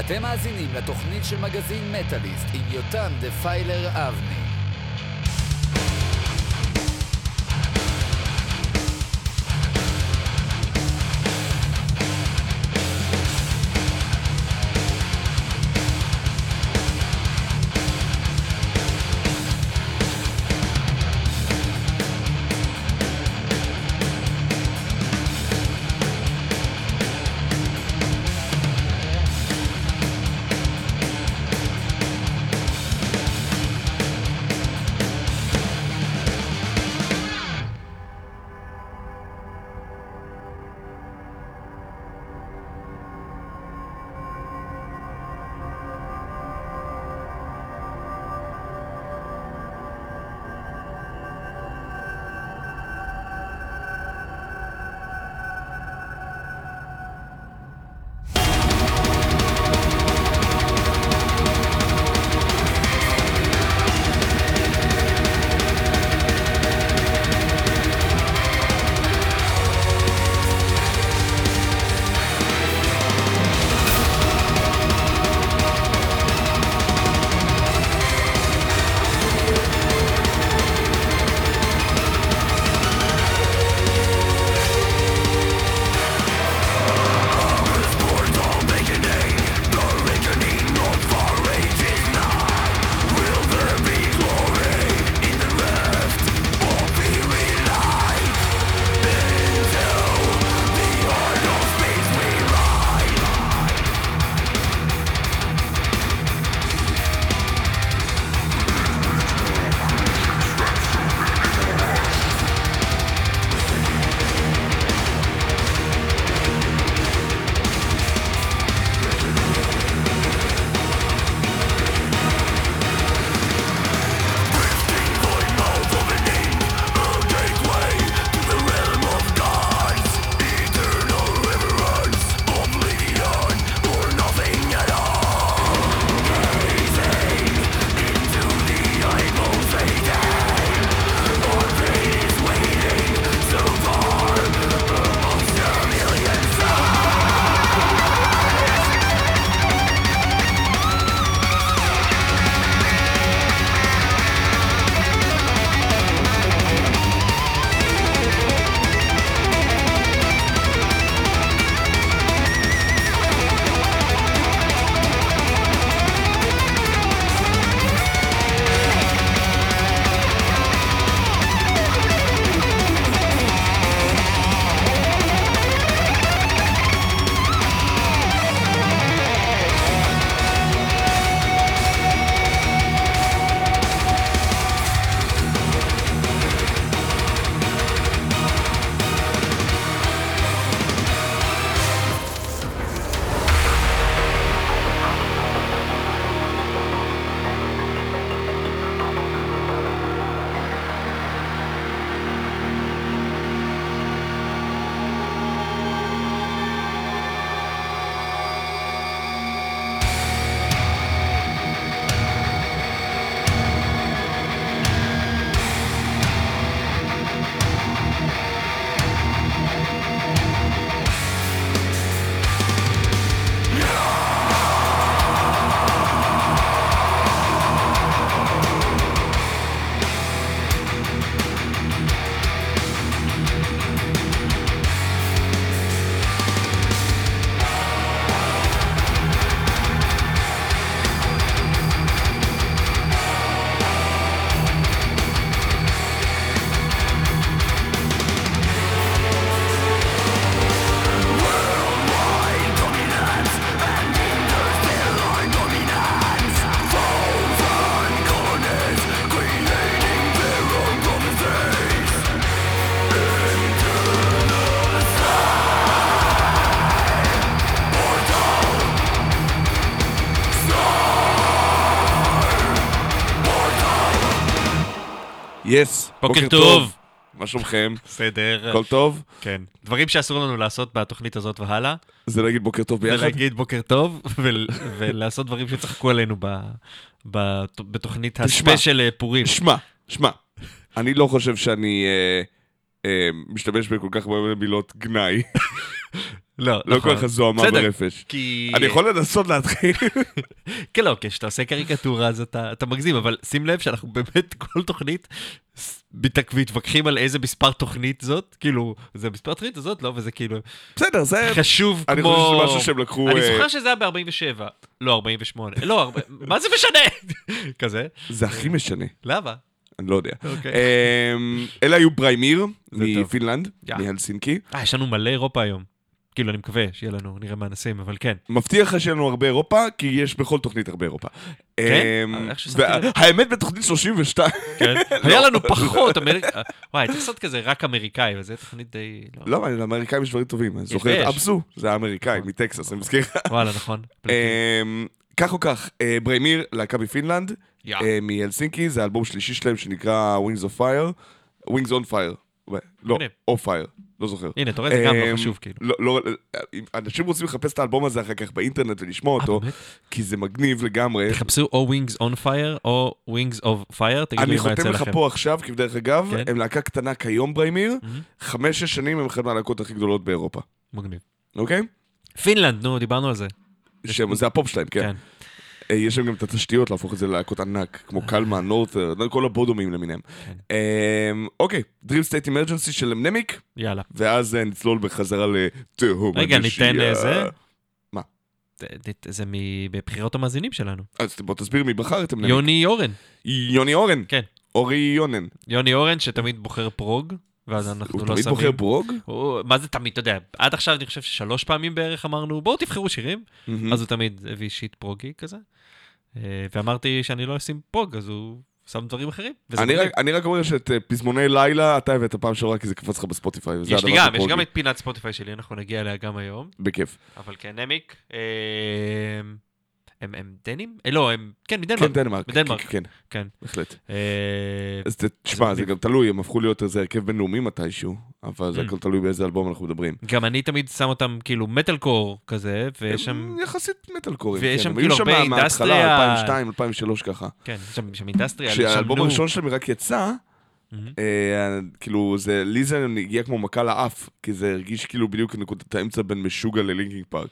אתם מאזינים לתוכנית של מגזין מטאליסט עם יותם דפיילר אבני. בוקר טוב. מה שלומכם? בסדר. הכל טוב? כן. דברים שאסור לנו לעשות בתוכנית הזאת והלאה, זה להגיד בוקר טוב ביחד? ולהגיד בוקר טוב, ול- ולעשות דברים שצחקו עלינו בתוכנית. הספיישל אה, פורים. שמע, שמע, אני לא חושב שאני אה, אה, משתמש בכל כך הרבה מילות גנאי. לא, לא נכון. כל כך זוהמה ברפש. כי... אני יכול לנסות להתחיל. כן, לא, כשאתה עושה קריקטורה אז אתה, אתה מגזים, אבל שים לב שאנחנו באמת כל תוכנית מתווכחים על איזה מספר תוכנית זאת, כאילו, זה מספר תוכנית הזאת, לא, וזה כאילו בסדר, זה... חשוב אני כמו... חושב שזה משהו שהם לקחו... אני אה, זוכר שזה היה ב-47, לא 48, לא, מה זה משנה? כזה, זה הכי משנה, למה? אני לא יודע. אוקיי. אמ, אלה היו בריימיר. מפינלנד. מהלסינקי. אה, יש לנו מלא אירופה היום. כאילו, אני מקווה שיהיה לנו, נראה מה נשים, אבל כן. מבטיח לך שיהיה לנו הרבה אירופה, כי יש בכל תוכנית הרבה אירופה. כן? אמ. והאמת בתוכנית 32, כן. לא. היה לנו פחות, אמריק... וואי, צריך לעשות כזה רק אמריקאי, וזה תוכנית די... לא. לא, לאמריקאים יש דברים טובים. אני זוכר את. אבסו, זה היה אמריקאי מטקסס, אני מזכיר לך. וואלה, נכון. אמ, כך או כך, אה, בריימיר, להקה מפינלנד, יא. אה, מהלסינקי, זה האלבום שלישי שלהם שנקרא Wings of Fire, Wings on Fire, לא. או Fire, לא זוכר. הנה, אתה רואה, זה גם לא אמ, חשוב, כאילו. לא, לא, אם אנשים רוצים לחפש את האלבום הזה אחר כך באינטרנט ולשמוע אה, אותו? כי זה מגניב לגמרי. תחפשו או Wings on Fire או Wings of Fire, תגידו אני לי מה יוצא חותם לך לכם. פה עכשיו, כי בדרך אגב, כן. הם להקה קטנה כיום בריימיר. חמש-שש שנים הם אחת מהלהקות הכי גדולות באירופה, מגניב. אוקיי? פינלנד, נו, דיברנו על זה. זה הפופ שלהם, כן. אה, יש להם גם את התשתיות להפוך את זה ללהקות ענק, כמו Kalmah, Norther, כל ה Bodomים למיניהם. כן. אמ, אוקיי, Dream State Emergency של נמיק, יאללה. ואז אה, נצלול בחזרה לתהום רגע. ניתן, אה, זה? מה? זה- מבחירות המאזינים שלנו. אז בוא תסביר מי בחר את נמיק. יוני אורן. יוני אורן. כן. אורי יונן. יוני אורן שתמיד בוחר פרוג, ואז אנחנו הוא לא תמיד שמים. בוחר ברוג? הוא- מה זה תמיד, אתה יודע, עד עכשיו אני חושב ששלוש פעמים בערך אמרנו, בואו תבחרו שירים. אז הוא תמיד הביא שיט פרוגי כזה. אה, ואמרתי שאני לא אשים פרוג, אז הוא שם דברים אחרים. אני. רק- אני רק אומר שאת אה, פזמוני לילה אתה הבאת פעם שעברה כי זה קפץ לך בספוטיפיי. יש לי גם, יש. גם את פינת ספוטיפיי שלי, אנחנו נגיע אליה גם היום. בכיף. אבל כן, נמיק. הם הם דנים? אה, לא, הם, כן, כן, מדנמרק. דנמרק. בדנמרק. כן, כן, כן. בהחלט. אה, אז תשמע, זה. גם תלוי, הם הפכו להיות איזה הרכב בינלאומי מתישהו, אבל זה Mm. הכל תלוי באיזה אלבום אנחנו מדברים. גם אני תמיד שם אותם כאילו מטאל קור כזה, ויש שם, יחסית מטאל קורים. ויש כן, שם כאילו היו הרבה מה- מההתחלה, אינדסטריה. 2002, 2003 ככה. כן, יש שם- שם שם כשהאלבום. הראשון שלהם רק יצא, מהמם. אה, כאילו, זה, לי זה הגיע כמו מכה לאף, כי זה הרגיש כאילו בדיוק נקודת האמצע בין Meshuggah ל Linkin Park.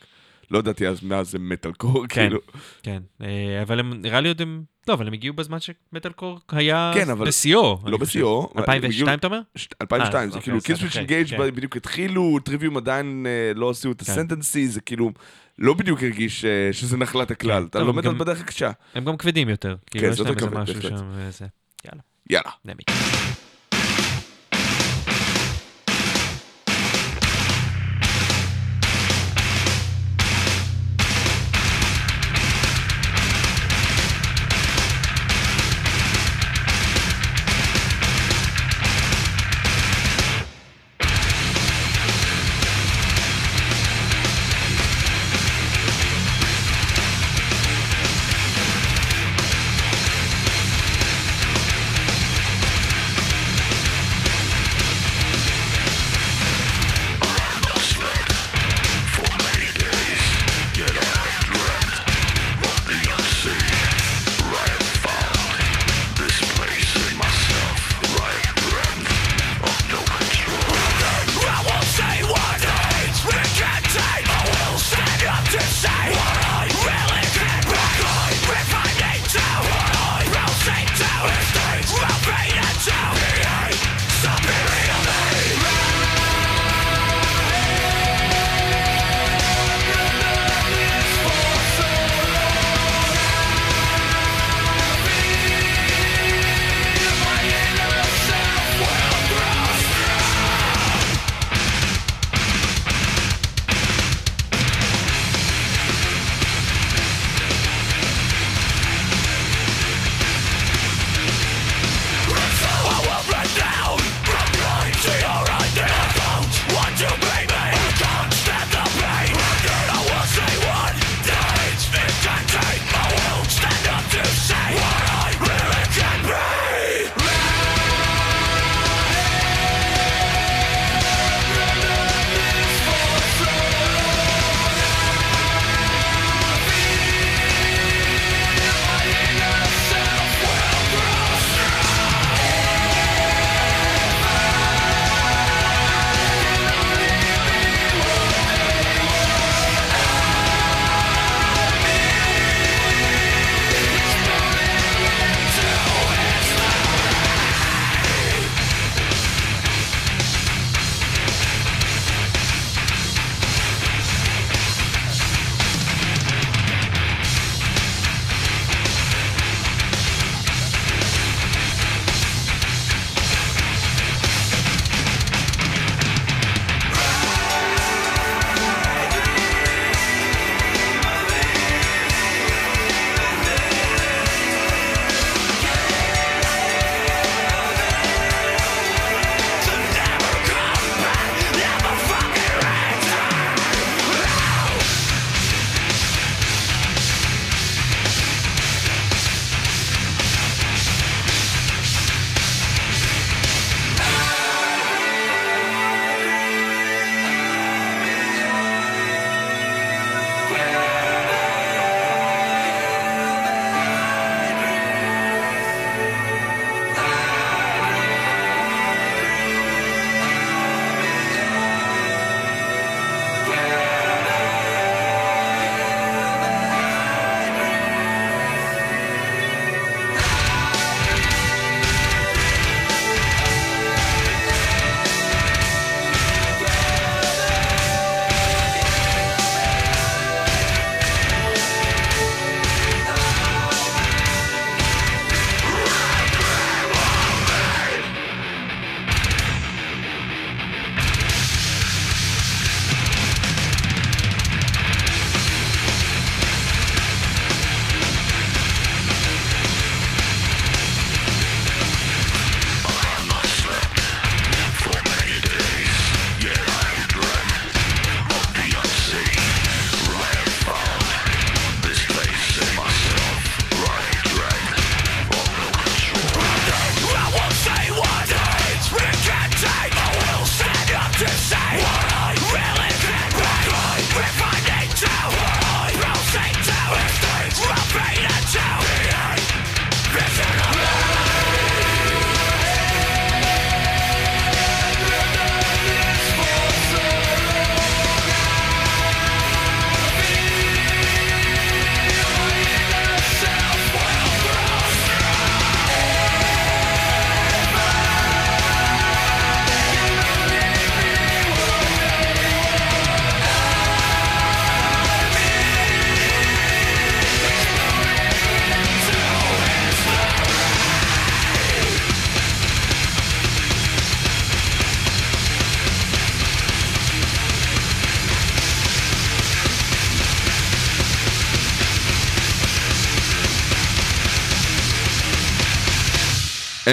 לא ידעתי אז מה זה מטאל קור, כן. כאילו. כן, אה, אבל הם, נראה לי עוד הם, לא, אבל הם הגיעו בזמן שמטאל קור היה כן, אבל- בשיאו. לא. בשיאו. הם 2002 הגיעו- אתה אומר? ש- 2002, אה, זה אוקיי, כאילו אחרי, Engage כן. בדיוק התחילו, Trivium עדיין אה, לא עשו את. Ascendancy, זה כאילו לא בדיוק הרגיש שזה נחלת הכלל. אתה לומד על בדרך הקשה. הם גם כבדים יותר. כאילו, כן, יש זה להם יותר איזה כבד, משהו בהחלט. שם, וזה. יאללה, יאללה.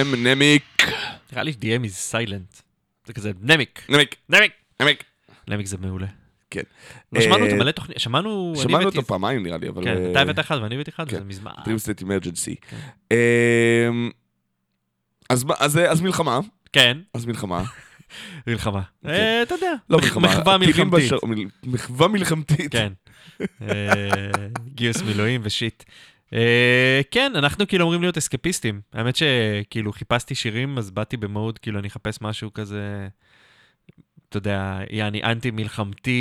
אם נמיק. נראה לי DM is silent. זה כזה נמיק, נמיק. נמיק. נמיק. נמיק זה מעולה. כן. לא שמענו אה, אותו מלא תוכנית, שמענו, שמענו אותו פעמיים נראה לי, אבל... כן, אה, אתה הבאת אחד ואני הבאתי אחד, כן. זה מזמן. Dream State Emergency. כן. אמ, אז מה- אז מלחמה, כן, אז מלחמה. מלחמה. אה, אתה יודע, לא. מחווה מלחמתית. מחווה מלחמתית. כן. אה, גיוס מילואים ושיט. אה, כן, אנחנו כאילו אמורים להיות אסקפיסטים. האמת שכאילו חיפשתי שירים, אז באתי במוד, כאילו אני אחפש משהו כזה, אתה יודע, יעני אנטי-מלחמתי.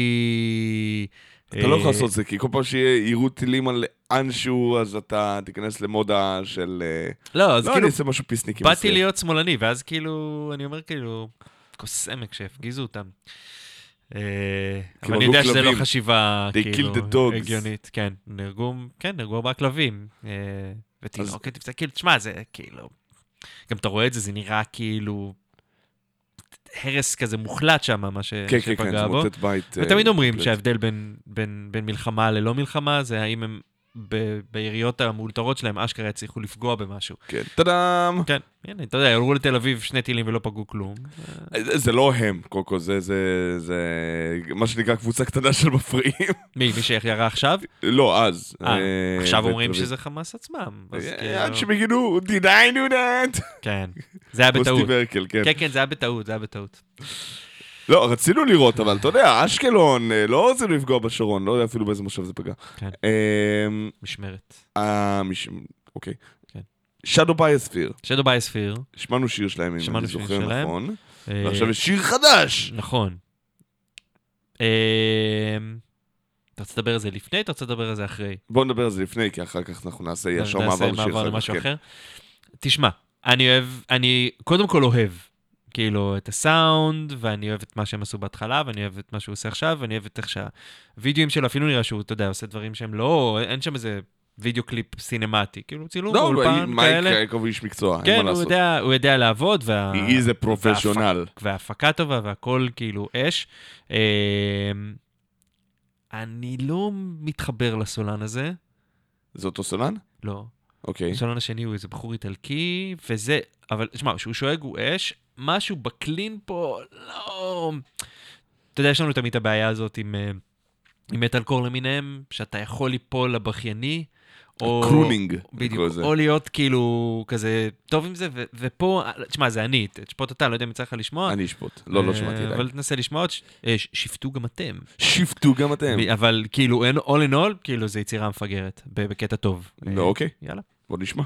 אתה לא יכול אה, לעשות את זה, כי כל פעם שיירו טילים על אנשהו, אז אתה תיכנס למודה של... אה, לא, אז לא, כאילו אני אעשה משהו פיסניק. עם באתי זה. להיות שמאלני, ואז כאילו, אני אומר כאילו, כוס עמק שהפגיזו אותם. אה, אבל אני יודע שזה לא. חשיבה כאילו. הגיונית. כן, נהרגו, כן, נהרגו ארבעה כלבים. אה, ותינוקת, כאילו, תשמע, זה כאילו, גם אתה רואה את זה, זה נראה כאילו הרס כזה מוחלט שם, מה ש- כן, כן, כן, שפגע זה בו. מוטט בית. אה, ותמיד אומרים קומפלט. שההבדל בין, בין, בין מלחמה ללא מלחמה זה האם הם ב, ביריות המאולתרות שלהם אשכרה יצליחו לפגוע במשהו. כן, טאדאם. כן, הנה, אתה יודע, ירו לתל אביב שני טילים ולא פגעו כלום. זה זה לא הם, כל, זה, זה, זה מה שנקרא קבוצה קטנה של מפריעים. מי, מי שירה עכשיו? לא, אז. אה, אה, עכשיו אומרים אביב. שזה חמאס עצמם. אז אה, כאילו- עד שהם יגידו, did I do that? כן, זה היה בטעות. כן. כן, כן, זה היה בטעות, זה היה בטעות. לא, רצינו לראות, אבל אתה יודע, אשקלון, אה, לא רצינו לפגוע בשרון, לא יודע אפילו באיזה מושב זה פגע. כן. אמ, משמרת. אה, מש- אוקיי. שדו ביוספיר, שדו בייספיר. שמענו שיר שלהם, אם אני זוכר. נכון. אה, ועכשיו יש שיר חדש! נכון. אה, אתה רוצה לדבר על זה לפני, אתה רוצה לדבר על זה אחרי? בואו נדבר על זה לפני, כי אחר כך אנחנו נעשה ישר מעבר לשיר כן. אחר. תשמע, אני אוהב, אני קודם כל אוהב, כאילו, את הסאונד, ואני אוהב את מה שהם עשו בהתחלה, ואני אוהב את מה שהוא עושה עכשיו, ואני אוהב את איך שהווידאוים שלו, אפילו נראה שהוא, אתה יודע, עושה דברים שהם לא, אין שם איזה וידאו קליפ סינמטי, כאילו צילום לא, באולפן מייק כאלה. יעקב הוא איש מקצוע, אין כן, מה הוא לעשות. יודע, הוא יודע לעבוד, וה... He is a professional. וההפקה טובה והכל כאילו אש. אמ, אני לא מתחבר לסולן הזה, זה אותו סולן? לא. אוקיי. הסולן השני הוא איזה בחור איטלקי, וזה, אבל שמע, כשהוא שואג הוא אש, משהו בקלין פה, לא... אתה יודע, יש לנו תמיד את הבעיה הזאת עם, אה, עם מטאל קור למיניהם, שאתה יכול ליפול לבכייני, או... crooning. בדיוק. או להיות כאילו כזה טוב עם זה, ו- ופה, תשמע, זה אני, תשפוט אתה, לא יודע אם יצא לך לשמוע. אני אשפוט. לא, לא אה, שמעתי עדיין. אבל תנסה לשמוע עוד, אה, שפטו גם אתם. שיפטו גם אתם. אבל כאילו, אין- all in all, כאילו, זה יצירה מפגרת, בקטע טוב. אה, אוקיי. יאללה. בוא נשמע.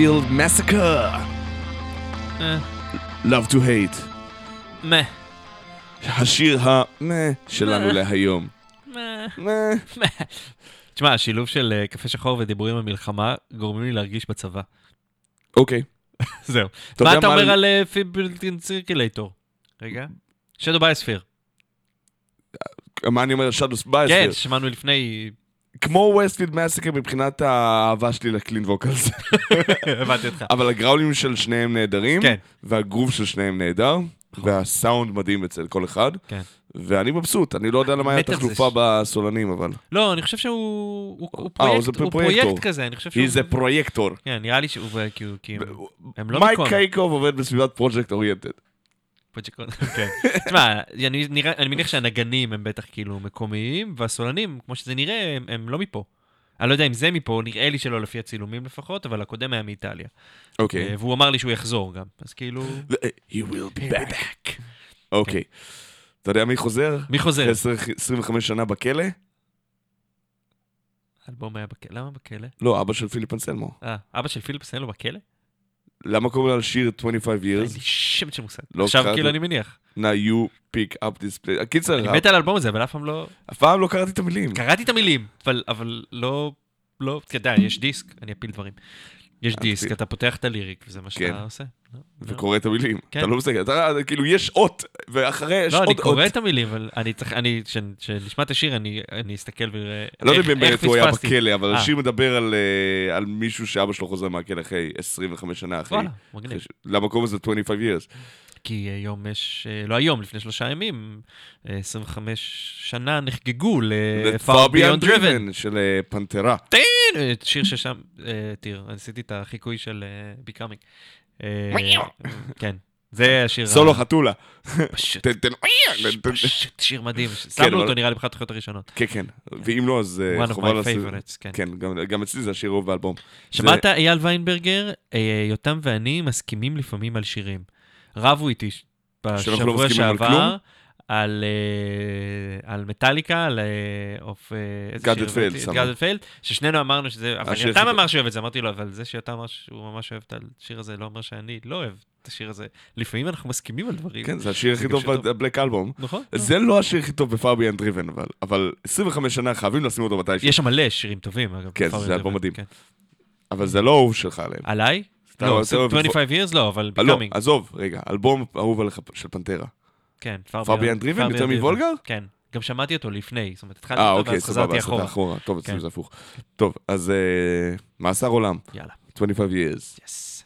Westfield Massacre. אה, Love to hate. מה, השיר המה שלנו? להיום. מה, מה? תשמע, השילוב של אה, קפה שחור ודיבורים על מלחמה גורמים לי להרגיש בצבא. אוקיי. זהו. מה אתה אומר על אה, פיבלטין סירקילייטור? רגע. שדו בייספיר. מה אני אומר? שדוס כן, בייספיר. שמענו לפני... כמו Westfield Massacre מבחינת האהבה שלי ל clean vocals. הבנתי אותך. אבל הגראולים של שניהם נהדרים. כן. והגרוב של שניהם נהדר. והסאונד מדהים אצל כל אחד. כן. ואני מבסוט, אני לא יודע למה היה זה תחלופה בסולנים, אבל... לא, אני חושב שהוא הוא- הוא אה, פרויקט, הוא. פרויקט כזה, אני חושב שהוא... איזה פרויקטור. כן, נראה לי שהוא... הם לא מייק. קייקוב עובד בסביבת project oriented. פוצ'קון, כן. תשמע, אני נראה- אני מניח שהנגנים הם בטח כאילו מקומיים, והסולנים, כמו שזה נראה, הם- הם לא מפה. אני לא יודע אם זה מפה, נראה לי שלא לפי הצילומים לפחות, אבל הקודם היה מאיטליה. אוקיי. אה, והוא אמר לי שהוא יחזור גם, אז כאילו... You will be back. אוקיי. אתה יודע מי חוזר? מי חוזר? אחרי 20 25 שנה בכלא? האלבום היה בכלא, למה בכלא? לא, אבא של פיליפ אנסלמו. אה, אבא של פיליפ סלו בכלא? למה קוראים על שיר 25 אין years? לי שמץ של מושג. לא עכשיו. כאילו אני מניח. Now you pick up this place. קיצר, אני מת על האלבום הזה, אבל אף פעם לא... אף פעם לא קראתי את המילים. קראתי את המילים, אבל, אבל לא, לא, אתה יודע, יש דיסק, אני אפיל דברים. יש דיסק. אתה פותח את הליריק, וזה מה כן. שאתה עושה. לא, לא. וקורא את המילים. כן. אתה לא מסתכל, אתה כאילו יש אות, ואחרי יש לא, עוד אני אות. קורא את המילים, אבל אני צריך, אני, כשנשמע את השיר, אני אני אסתכל ואראה אני לא יודע אם באמת הוא היה פספסתי. בכלא, אבל אה. השיר מדבר על, אה, על מישהו שאבא שלו חוזר מהכלא אחרי 25 שנה אחרי. וואלה, מגניב. קוראים לזה 25 years? כי היום יש, אה, לא היום, לפני שלושה ימים, אה, 25 שנה נחגגו ל-Far Far Beyond Driven. של אה, פנתרה. אה, שיר ששם, אה, תראה, עשיתי את החיקוי של אה, Becoming. אה, כן, זה השיר... סולו חתולה. פשוט, שיר מדהים. שמנו אבל- אותו נראה לי באחת התחיות הראשונות. כן, כן. ואם לא, אז אה, one of חובה my לעשות... favorites, כן. כן, גם- אצלי זה השיר רוב באלבום. שמעת, אייל ויינברגר, אה, יותם ואני מסכימים לפעמים על שירים. רבו איתי לא בשבוע על שעבר כלום? על, אה, על מטאליקה, על אוף... that failed, הבאתי? סבבה. God that failed, ששנינו אמרנו שזה... אבל יותם הכי- אמר שהוא אוהב את זה, אמרתי לו, אבל זה שיותם אמר שהוא ממש אוהב את השיר הזה, לא אומר שאני לא אוהב את השיר הזה. לפעמים אנחנו מסכימים על דברים. כן, זה השיר הכי טוב. ב Black Album. נכון? זה לא השיר הכי טוב ב Far Beyond Driven, אבל, אבל 25 שנה חייבים לשים אותו מתישהו. יש שם מלא שירים טובים, אגב. כן, זה אלבום אנד מדהים. כן. אבל זה לא אהוב שלך עליהם. עליי? לא, רוצה אוהב 25 years לא, אבל אה, לא, Becoming. עזוב, רגע, אלבום אהוב עליך של פנתרה. כן, Far Beyond Driven? יותר. מוולגר? כן. גם שמעתי אותו לפני, זאת אומרת, התחלתי אה, אותו אוקיי, ואז סבבה, חזרתי אז אתה אחורה. אחורה. טוב, אצלי כן. זה הפוך. טוב, אז אה, מאסר עולם, יאללה. 25 years. יס.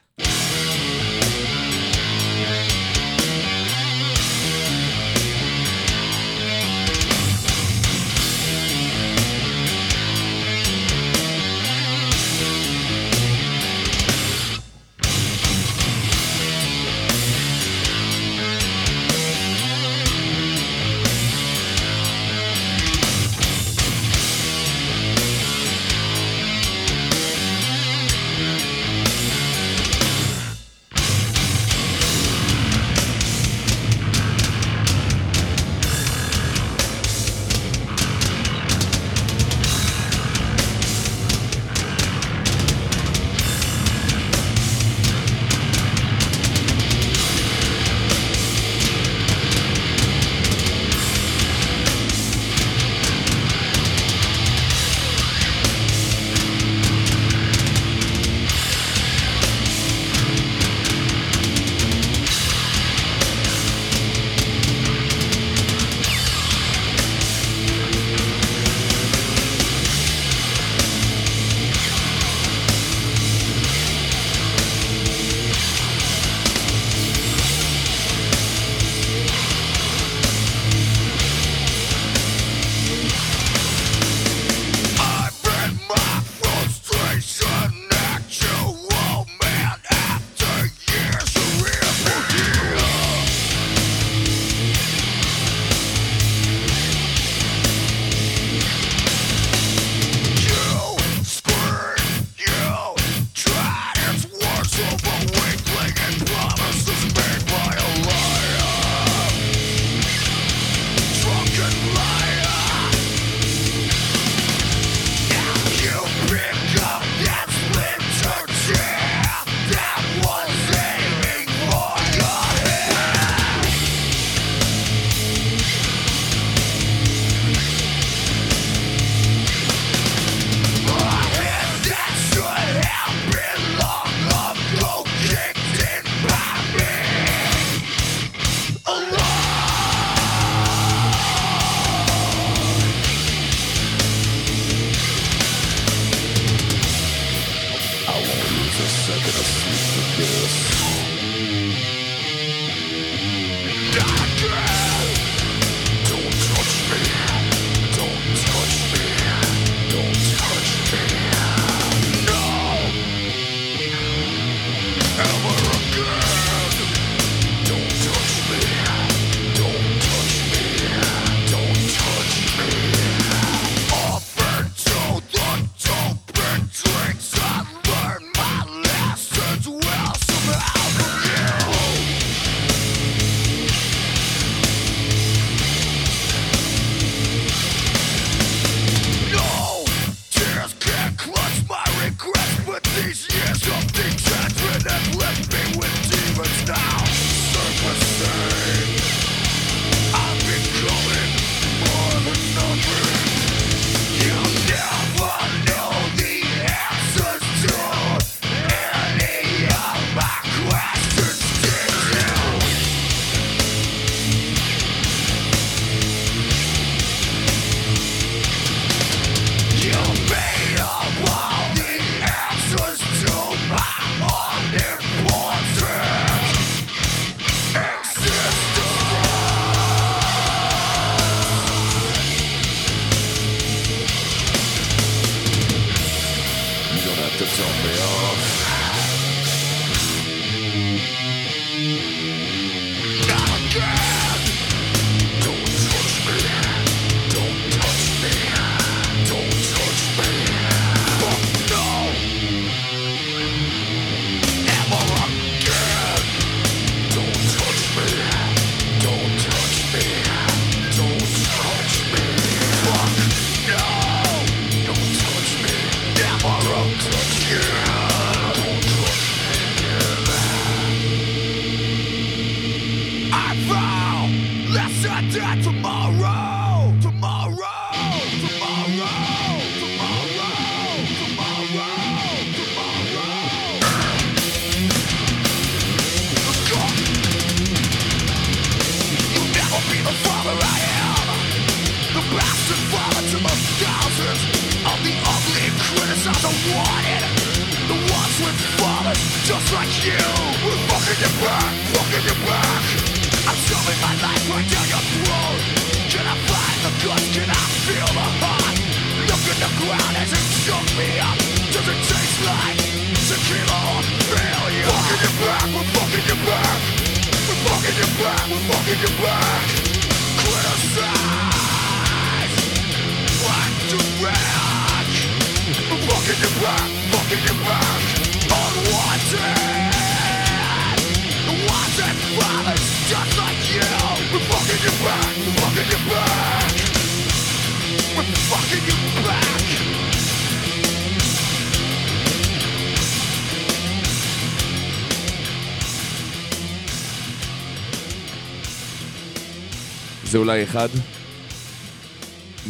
אולי אחד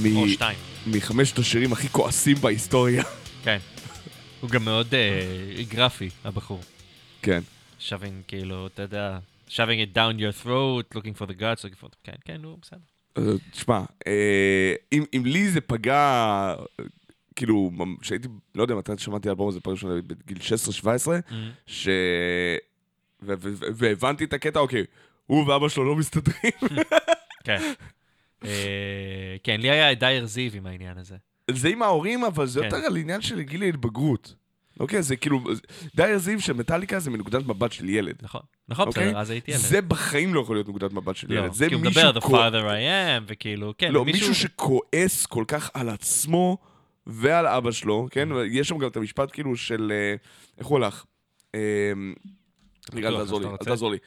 מ- או שתיים. מחמשת השירים הכי כועסים בהיסטוריה. כן. הוא גם מאוד אה, גרפי, הבחור. כן. שווינג, כאילו, אתה יודע, shoving it down your throat, looking for the guts, looking for the... כן, כן, הוא בסדר. תשמע, אה, אם, אם לי זה פגע, כאילו, ממ- שהייתי, לא יודע מתי שמעתי האלבום הזה פעם ראשונה, בגיל 16-17, ש... ו- ו- ו- והבנתי את הקטע, אוקיי, הוא ואבא שלו לא מסתדרים. כן. אה, כן, לי היה דייר זיו עם העניין הזה. זה עם ההורים, אבל זה כן. יותר על עניין של גיל ההתבגרות. אוקיי, זה כאילו, דייר זיו של מטאליקה זה מנקודת מבט של ילד. נכון, נכון, אוקיי? בסדר, אז הייתי ילד. זה בחיים לא יכול להיות נקודת מבט של לא, ילד. זה כי הוא מישהו מדבר, the father I am, וכאילו, כן, לא, מישהו... מישהו שכועס כל כך על עצמו ועל אבא שלו, כן? Mm. ויש שם גם את המשפט כאילו של... אה, איך הוא הלך? אה, רגע, אל תעזור לי, אל? תעזור לי.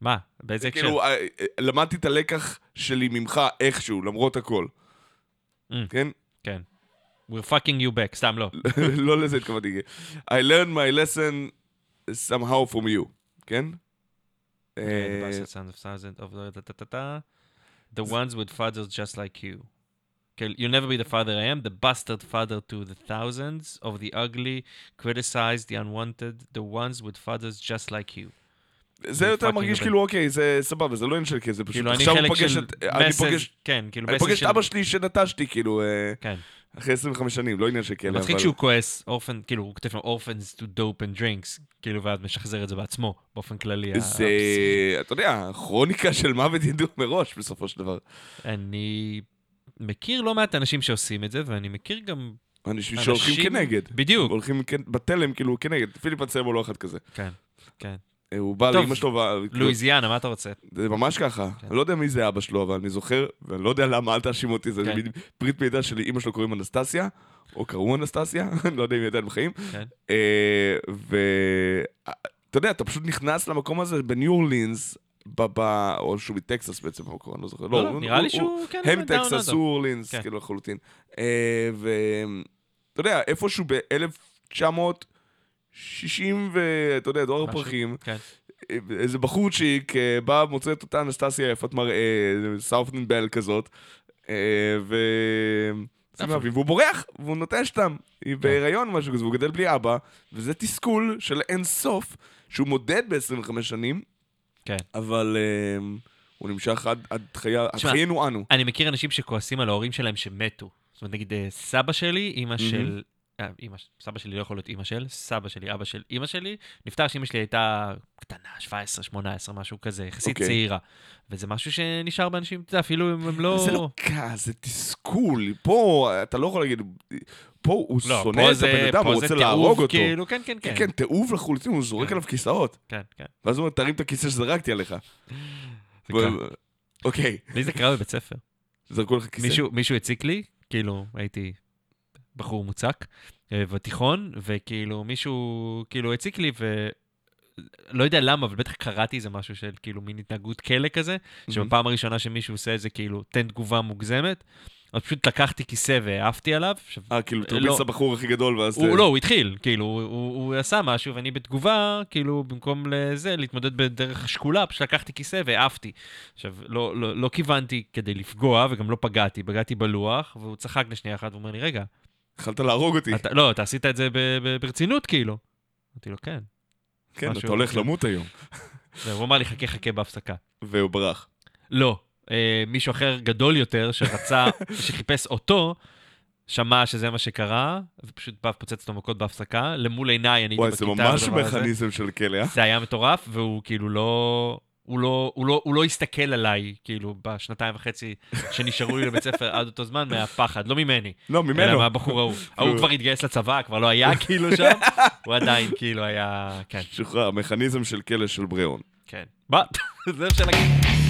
מה? באיזה הקשר? כאילו, אה, אה, למדתי את הלקח שלי ממך איכשהו, למרות הכל. Mm. כן? כן. We're fucking you back, סתם לא. לא לזה התכוונתי. I learned my lesson somehow from you, כן? The אה, ones with fathers just like you. Okay, you'll never be the father I am, the bastard father to the thousands of the ugly, criticized, the unwanted, the ones with fathers just like you. זה יותר מרגיש. כאילו, אוקיי, זה סבבה, זה לא עניין של כסף, פשוט כאילו, עכשיו הוא פוגש את... אני פוגש... כן, כאילו אני פוגש. את אבא שלי שנטשתי, כאילו, אה, כן. אחרי 25 שנים, לא עניין של כאלה, מצחיק אבל... שהוא כועס, אורפן, כאילו, הוא כותב שם orphans to dope and drinks, כאילו, ואז משחזר את זה בעצמו, באופן כללי. זה, אתה יודע, כרוניקה של מוות ידוע מראש, בסופו של דבר. אני מכיר לא מעט אנשים שעושים את זה, ואני מכיר גם... אנשים שהולכים כנגד. בדיוק. הולכים בתלם, כאילו, כנגד. פיליפ אנצלמו לא אחד כזה. כן, כן. אה, הוא בא לאמא שלו, וה- כאילו, לואיזיאנה, מה אתה רוצה? זה ממש ככה. כן. אני לא יודע מי זה אבא שלו, אבל אני זוכר, ואני לא יודע למה, אל תאשים אותי, זה כן. ברית מידע שלי, אימא שלו קוראים אנסטסיה, או קראו אנסטסיה, אני לא יודע אם היא עדיין בחיים. כן. אה, ואתה יודע, אתה פשוט נכנס למקום הזה בניו אורלינס, או שהוא מטקסס בעצם אני לא זוכר. לא, הוא- נראה הוא- לי הוא- שהוא, כן, הם טקסס. הוא אורלינס. כאילו לחלוטין. אה, ואתה יודע, איפשהו ב-1960, ואתה יודע, דור משהו, הפרחים, כן. איזה בחורצ'יק אה, בא, מוצא את אותה אנסטסיה יפת מראה, סאופטן בל כזאת, אה, ו... לב, והוא בורח, והוא נוטש אותם. היא בהיריון משהו כזה, והוא גדל בלי אבא, וזה תסכול של אין סוף, שהוא מודד ב-25 שנים, כן. אבל אה, הוא נמשך עד, עד חיה, עד חיינו אנו. אני מכיר אנשים שכועסים על ההורים שלהם שמתו. זאת אומרת, נגיד, אה, סבא שלי, אימא של... אה, אימא, סבא שלי לא יכול להיות אימא של, סבא שלי, אבא של אימא שלי, נפטר שאימא שלי הייתה קטנה, 17, 18, משהו כזה, יחסית אוקיי. צעירה. וזה משהו שנשאר באנשים, אתה יודע, אפילו אם הם לא... זה לא כעס, זה תסכול. פה, אתה לא יכול להגיד, פה הוא לא, שונא פה את זה- הבן אדם, הוא רוצה להרוג אותו. כאילו, כן, כן, כן, כן. כן, תיעוב לחלוטין, הוא זורק כן. עליו כיסאות. כן, כן. ואז הוא אומר, תרים את הכיסא שזרקתי עליך. אוקיי, לי זה קרה בבית ספר. זרקו לך כיסא. מישהו, מישהו הציק לי, כאילו, הייתי בחור מוצק, אה, בתיכון, וכאילו מישהו, כאילו, הציק לי, ולא יודע למה, אבל בטח קראתי איזה משהו של כאילו מין התנהגות כלא כזה, שבפעם הראשונה שמישהו עושה איזה כאילו, תן תגובה מוגזמת, אז פשוט לקחתי כיסא והעפתי עליו. אה, כאילו, לא. תרביץ לבחור הכי גדול, ואז... הוא לא, הוא התחיל, כאילו, הוא, הוא, הוא עשה משהו, ואני בתגובה, כאילו, במקום לזה, להתמודד בדרך שקולה, פשוט לקחתי כיסא והעפתי. עכשיו, לא, לא, לא כיוונתי כדי לפגוע, וגם לא פגעתי, פגעתי בלוח, והוא צחק לשנייה אחת, ואומר לי, רגע, יכלת להרוג אותי. אתה, לא, אתה עשית את זה ברצינות, כאילו. אמרתי לו, כן. כן, אתה הולך למות היום. והוא אמר לי, חכה, חכה בהפסקה. והוא ברח. לא, אה, מישהו אחר גדול יותר, שרצה, שחיפש אותו, שמע שזה מה שקרה, ופשוט בא ופוצץ אותו מכות בהפסקה, למול עיניי, אני הייתי וואי, בכיתה. זה ממש. מכניזם של כלא, אה? זה היה מטורף, והוא כאילו לא... הוא לא, הוא, לא, הוא לא הסתכל עליי, כאילו, בשנתיים וחצי שנשארו לי לבית ספר עד אותו זמן, מהפחד, לא ממני. לא, אלא ממנו. מהבחור ההוא. ההוא כבר התגייס לצבא, כבר לא היה כאילו שם, הוא עדיין כאילו היה... כן, שוחרר, מכניזם של כלא של בריאון. כן. בוא, זה אפשר להגיד.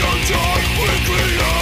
Shall die quickly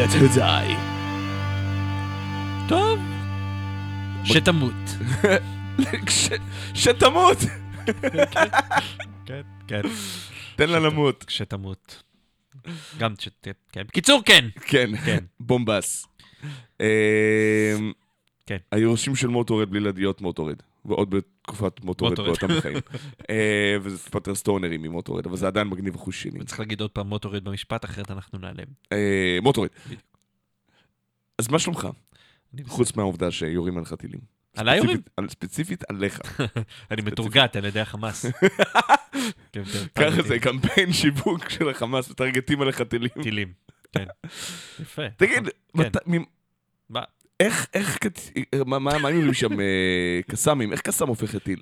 Die. טוב. שתמות. שתמות! כן, כן. תן לה למות. כשתמות. גם ש... כן. בקיצור, כן. כן, כן. בומבס. אמ, כן. היורשים של מוטורד בלעדיות מוטורד. ועוד בתקופת מוטורד מוטורד. באותם בחיים. אה, וזה יותר סטונרי ממוטורד, אבל זה עדיין מגניב אחוז שני. צריך להגיד עוד פעם מוטוריד במשפט, אחרת אנחנו נעלם. אה, מוטורד. אז מה שלומך? חוץ מהעובדה שיורים עליך טילים. עליי יורים? ספציפית- על- ספציפית עליך. אני מתורגת על ידי החמאס. כן, כן, ככה זה קמפיין שיווק של החמאס, מטרגטים עליך טילים. טילים. כן. יפה. תגיד, כן. מה? איך, איך, מה, מה, מה אומרים שם, אה, קסאמים, איך קסאם הופך לטיל?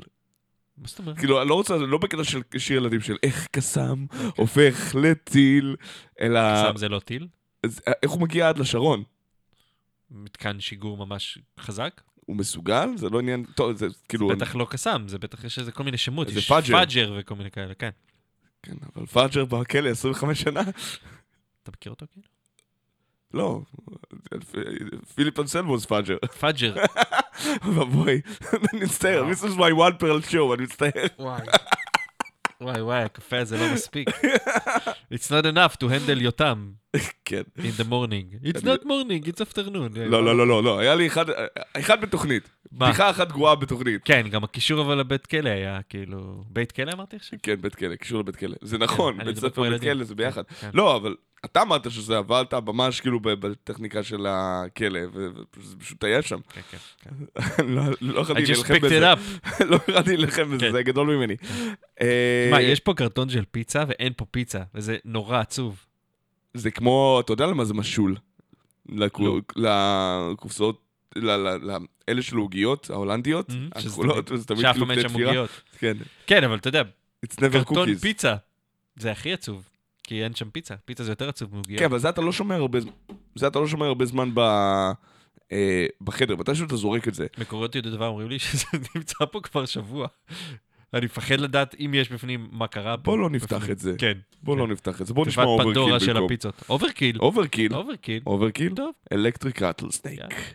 מה זאת אומרת? כאילו, אני לא רוצה, לא בקטע של שיר ילדים של איך קסאם הופך לטיל, אלא קסאם זה לא טיל? אה, איך הוא מגיע עד לשרון? מתקן שיגור ממש חזק? הוא מסוגל? זה לא עניין, טוב, זה כאילו, בטח לא קסאם, זה בטח יש לזה כל מיני שמות. זה יש פאג'ר. פאג'ר וכל מיני כאלה, כן. כן, אבל פאג'ר בכלא 25 שנה? אתה מכיר אותו כאילו? לא, פיליפ אנסלמוס פאג'ר, פאג'ר. אבוי, אני מצטער, this is my one pearl show, אני מצטער. וואי. וואי וואי, הקפה הזה לא מספיק. It's not enough to handle יותם כן. in the morning. It's not morning, it's afternoon. לא, לא, לא, לא, לא, היה לי אחד, אחד בתוכנית. בדיחה אחת גרועה בתוכנית. כן, גם הקישור אבל לבית כלא היה כאילו... בית כלא אמרתי עכשיו? כן, בית כלא, קשור לבית כלא. זה נכון, אני בית ספר בית. כלא זה ביחד. כן. לא, אבל אתה אמרת שזה, עבדת ממש כאילו בטכניקה של הכלא, וזה פשוט היה שם. כן, כן, כן. לא לא I יכולתי להילחם בזה. לא יכולתי להילחם בזה, כן. זה גדול ממני. אה, מה, יש פה קרטון של פיצה ואין פה פיצה, וזה נורא עצוב. זה כמו, אתה יודע למה זה משול? לא. לקופסאות, ל- ל- ל- אלה של העוגיות, ההולנדיות, הכחולות, תמיד- זה תמיד כאילו שם תפירה. כן, כן, אבל אתה יודע, קרטון. פיצה, זה הכי עצוב. כי אין שם פיצה, פיצה זה יותר עצוב מעוגיות. כן, אבל זה אתה לא שומר הרבה זמן, זה אתה לא שומר הרבה זמן ב... אה, בחדר, מתישהו אתה זורק את זה. מקורות יודעי דבר אומרים לי שזה נמצא פה כבר שבוע. אני מפחד לדעת אם יש בפנים מה קרה פה. בוא לא נפתח בפנים. את זה. כן. בוא כן. לא נפתח את זה, בוא תיבת נשמע Overkill פנדורה של במקום. הפיצות. Overkill. Overkill. Overkill. Overkill? טוב. Electric Rattlesnake.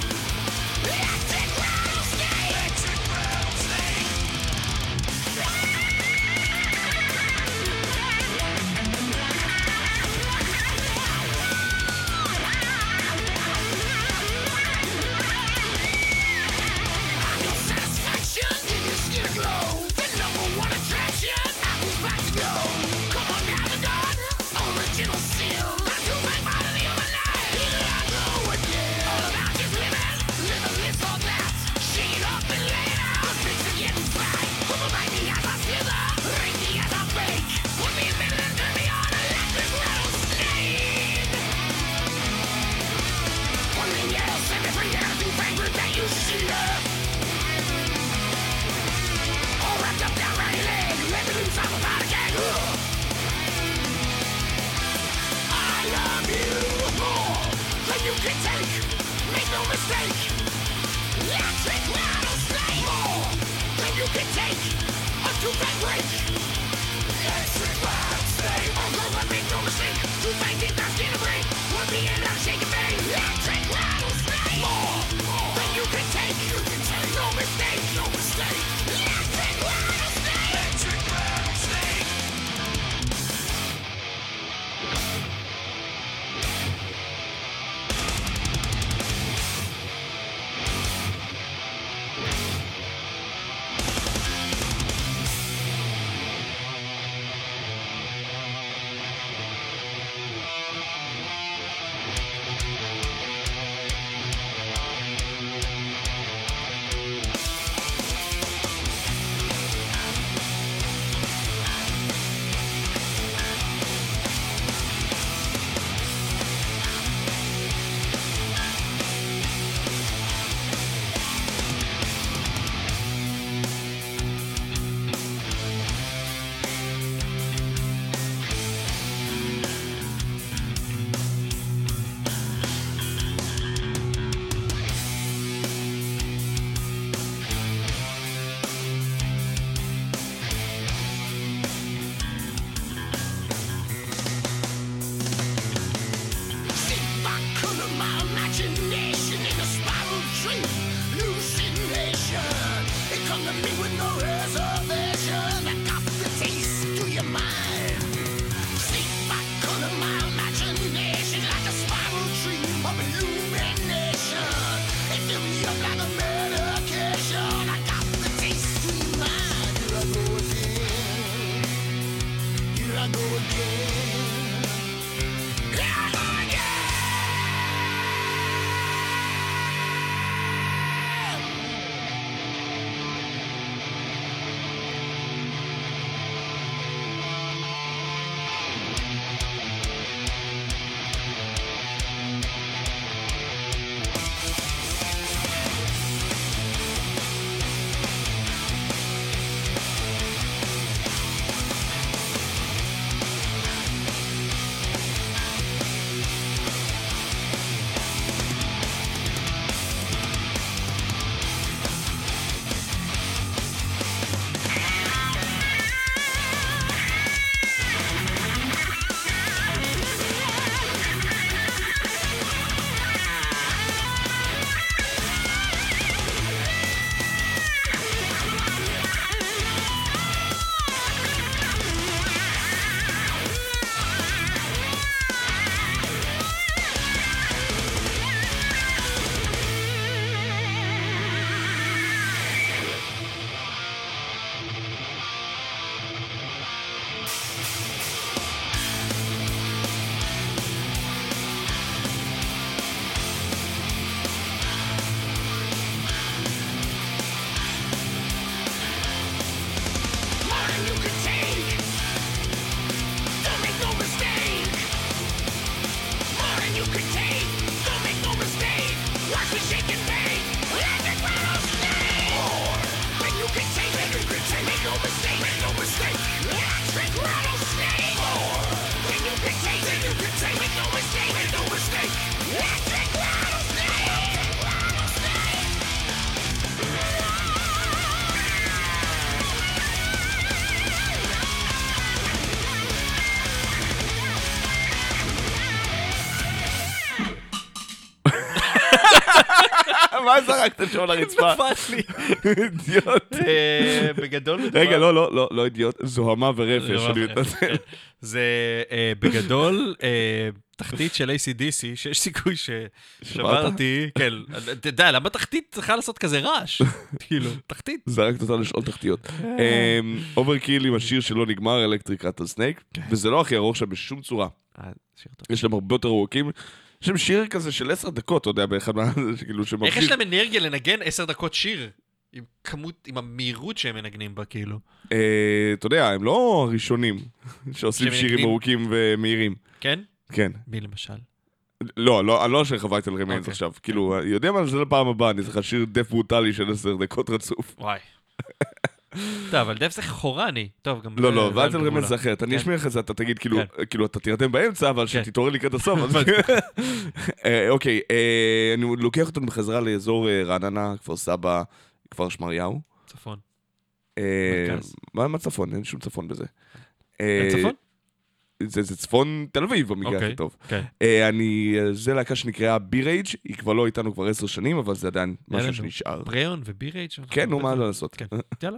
מה זרקת שם על הרצפה? נפל לי. אידיוט. אה, בגדול מדובר... רגע, לא, לא, לא, לא אידיוט, זוהמה ורפש, זה. כן. זה אה, בגדול אה, תחתית של ACDC, שיש סיכוי ששברתי, כן, אתה יודע, למה תחתית צריכה לעשות כזה רעש? כאילו, תחתית. זרקת אותה לשאול תחתיות. אמ, Overkill עם השיר שלא נגמר, Electric Rattlesnake, וזה לא הכי ארוך שם בשום צורה. יש להם הרבה יותר ארוכים. יש להם שיר כזה של עשר דקות, אתה יודע, באחד מה... כאילו, איך שממשיך. יש להם אנרגיה לנגן עשר דקות שיר? עם כמות, עם המהירות שהם מנגנים בה, כאילו. אה, אתה יודע, הם לא הראשונים שעושים. שירים ארוכים ומהירים. כן? כן. מי למשל? לא, לא, אני לא אשאיר לך Vital Remains אוקיי. עכשיו. כאילו, יודע מה, זה לפעם הבאה, אני צריך לשיר death ברוטלי של עשר דקות רצוף. וואי. טוב, אבל death זה חורני. טוב, גם... לא, לא, Vital על Remains זה. אחרת. אני. אשמיע לך את זה, אתה תגיד, כאילו, כן. כאילו, אתה תירדם באמצע, אבל כן. שתתעורר לקראת הסוף. אה, אוקיי, אה, אני לוקח אותנו בחזרה לאזור אה, רעננה, כפר סבא, כפר שמריהו. צפון. מה צפון? אין שום צפון בזה. אין צפון? זה זה צפון תל אביב במקרה אוקיי. הכי טוב. כן. אה, אני, אה, זה להקה שנקראה בירייג', היא כבר לא איתנו כבר עשר שנים, אבל זה עדיין משהו. שנשאר. בריאון ובירייג'? כן, נו, מה לעשות? כן, יאללה.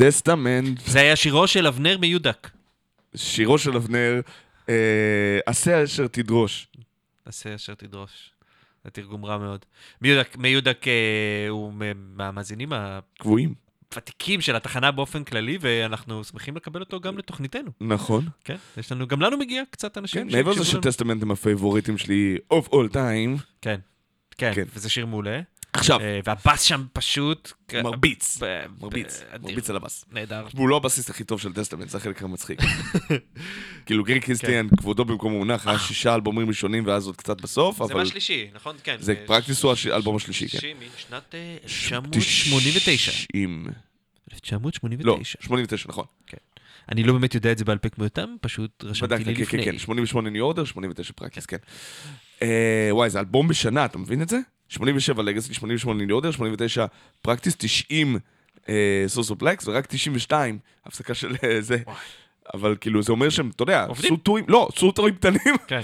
Testament, זה היה שירו של אבנר מיודק. שירו של אבנר, אה, עשה אשר תדרוש. עשה אשר תדרוש. זה תרגום רע מאוד. מיודק, מיודק אה, הוא מהמאזינים קבועים. הוותיקים של התחנה באופן כללי, ואנחנו שמחים לקבל אותו גם לתוכניתנו. נכון. כן, יש לנו, גם לנו מגיע קצת אנשים כן, מעבר לזה. ש Testament הם הפייבוריטים שלי of all time. כן, כן, כן. וזה שיר מעולה. עכשיו, אה, והבאס שם פשוט... מרביץ. מרביץ. מרביץ על הבאס. נהדר. והוא לא הבסיס הכי טוב של Testament, זה החלק המצחיק. כאילו Greg Christian, כבודו במקום מונח, היה שישה אלבומים ראשונים ואז עוד קצת בסוף, זה אבל מהשלישי, נכון? כן. זה אה, Practice הוא האלבום השלישי, כן. משנת אה, 1989. 90. 1989. לא, 89, נכון. אני לא באמת יודע את זה בעל פה כמו יותם, פשוט רשמתי לי כן, כן, לפני. כן, 88 New Order, 89 Practice, כן. אה, וואי, זה אלבום בשנה, אתה מבין את זה? 87 Legacy, 88 New Order, 89 Practice, 90 Souls of Black, ורק 92 הפסקה של אה, זה. אבל כאילו, זה אומר שהם, אתה יודע. עשו טורים, לא, עשו טורים קטנים. כן,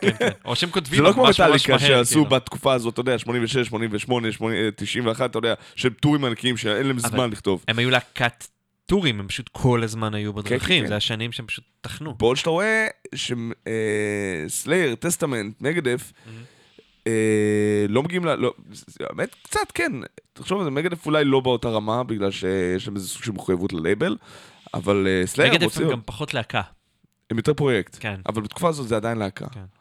כן, כן. או שהם כותבים זה לא כמו ממש ממש מטאליקה מהר, שעשו כאילו. בתקופה הזאת, אתה יודע, 86, 88, 80, 91, אתה יודע, שהם טורים ענקיים שאין להם זמן לכתוב. הם היו להקת טורים, הם פשוט כל הזמן היו בדרכים, כן. זה השנים שהם פשוט טחנו. בעוד שאתה רואה ש Slayer, Testament, Megadeth, אה, לא מגיעים ל... לא, האמת, קצת כן. תחשוב על זה, Megadeth אולי לא באותה רמה, בגלל שיש להם איזה סוג של מחויבות ללייבל, אבל אה, Slayer Megadeth רוצים... הם גם פחות להקה. הם יותר פרויקט. כן. אבל בתקופה הזאת זה עדיין להקה. כן.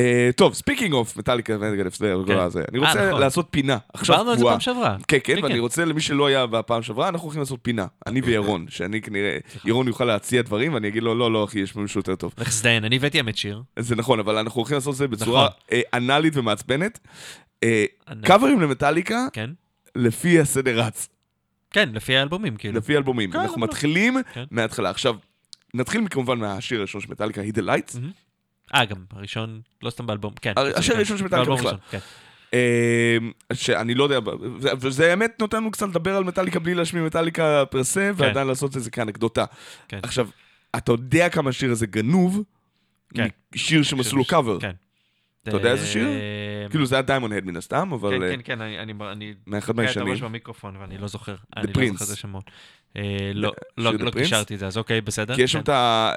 אה, טוב, speaking of, Metallica. הזה. אני אה, רוצה נכון. לעשות פינה. עכשיו דיברנו על זה. פעם שעברה. כן, כן, כן, ואני כן. רוצה, למי שלא היה בפעם שעברה, אנחנו הולכים לעשות פינה. אני וירון, שאני כנראה, ירון יוכל להציע דברים, ואני אגיד לו, לא, לא, אחי, יש מישהו יותר טוב. לך תזדיין, אני הבאתי האמת שיר. זה נכון, אבל אנחנו הולכים לעשות את זה בצורה נכון. אה, אנאלית ומעצבנת. קאברים למטאליקה, כן. לפי הסדר רץ, כן, לפי האלבומים, כאילו. לפי אלבומים. כן, אנחנו. מתחילים. מההתחלה. עכשיו, נתחיל כמובן מהשיר הראשון של מטאליקה, the Lights. אה, גם הראשון, לא סתם באלבום, כן. השיר כן. הראשון של מטאליקה באלבום בכלל. כן. אה, שאני לא יודע, וזה האמת נותן לנו קצת לדבר על מטאליקה בלי להשמיע מטאליקה פר סה, ועדיין לעשות את זה כאנקדוטה. כן. עכשיו, אתה יודע כמה השיר הזה גנוב, כן. משיר שהם עשו לו קאבר. כן. אתה יודע איזה שיר? אה, כאילו זה היה דיימונד הד מן הסתם, אבל... כן, אה, כן, כן, אני- אני... אני... מאחד כן, מהישנים. ממש במיקרופון, ואני לא זוכר. אני לא Prince. זוכר את השמות. אה, לא, לא The לא? קישרתי את זה, אז אוקיי, בסדר. כי יש שם כן. את ה...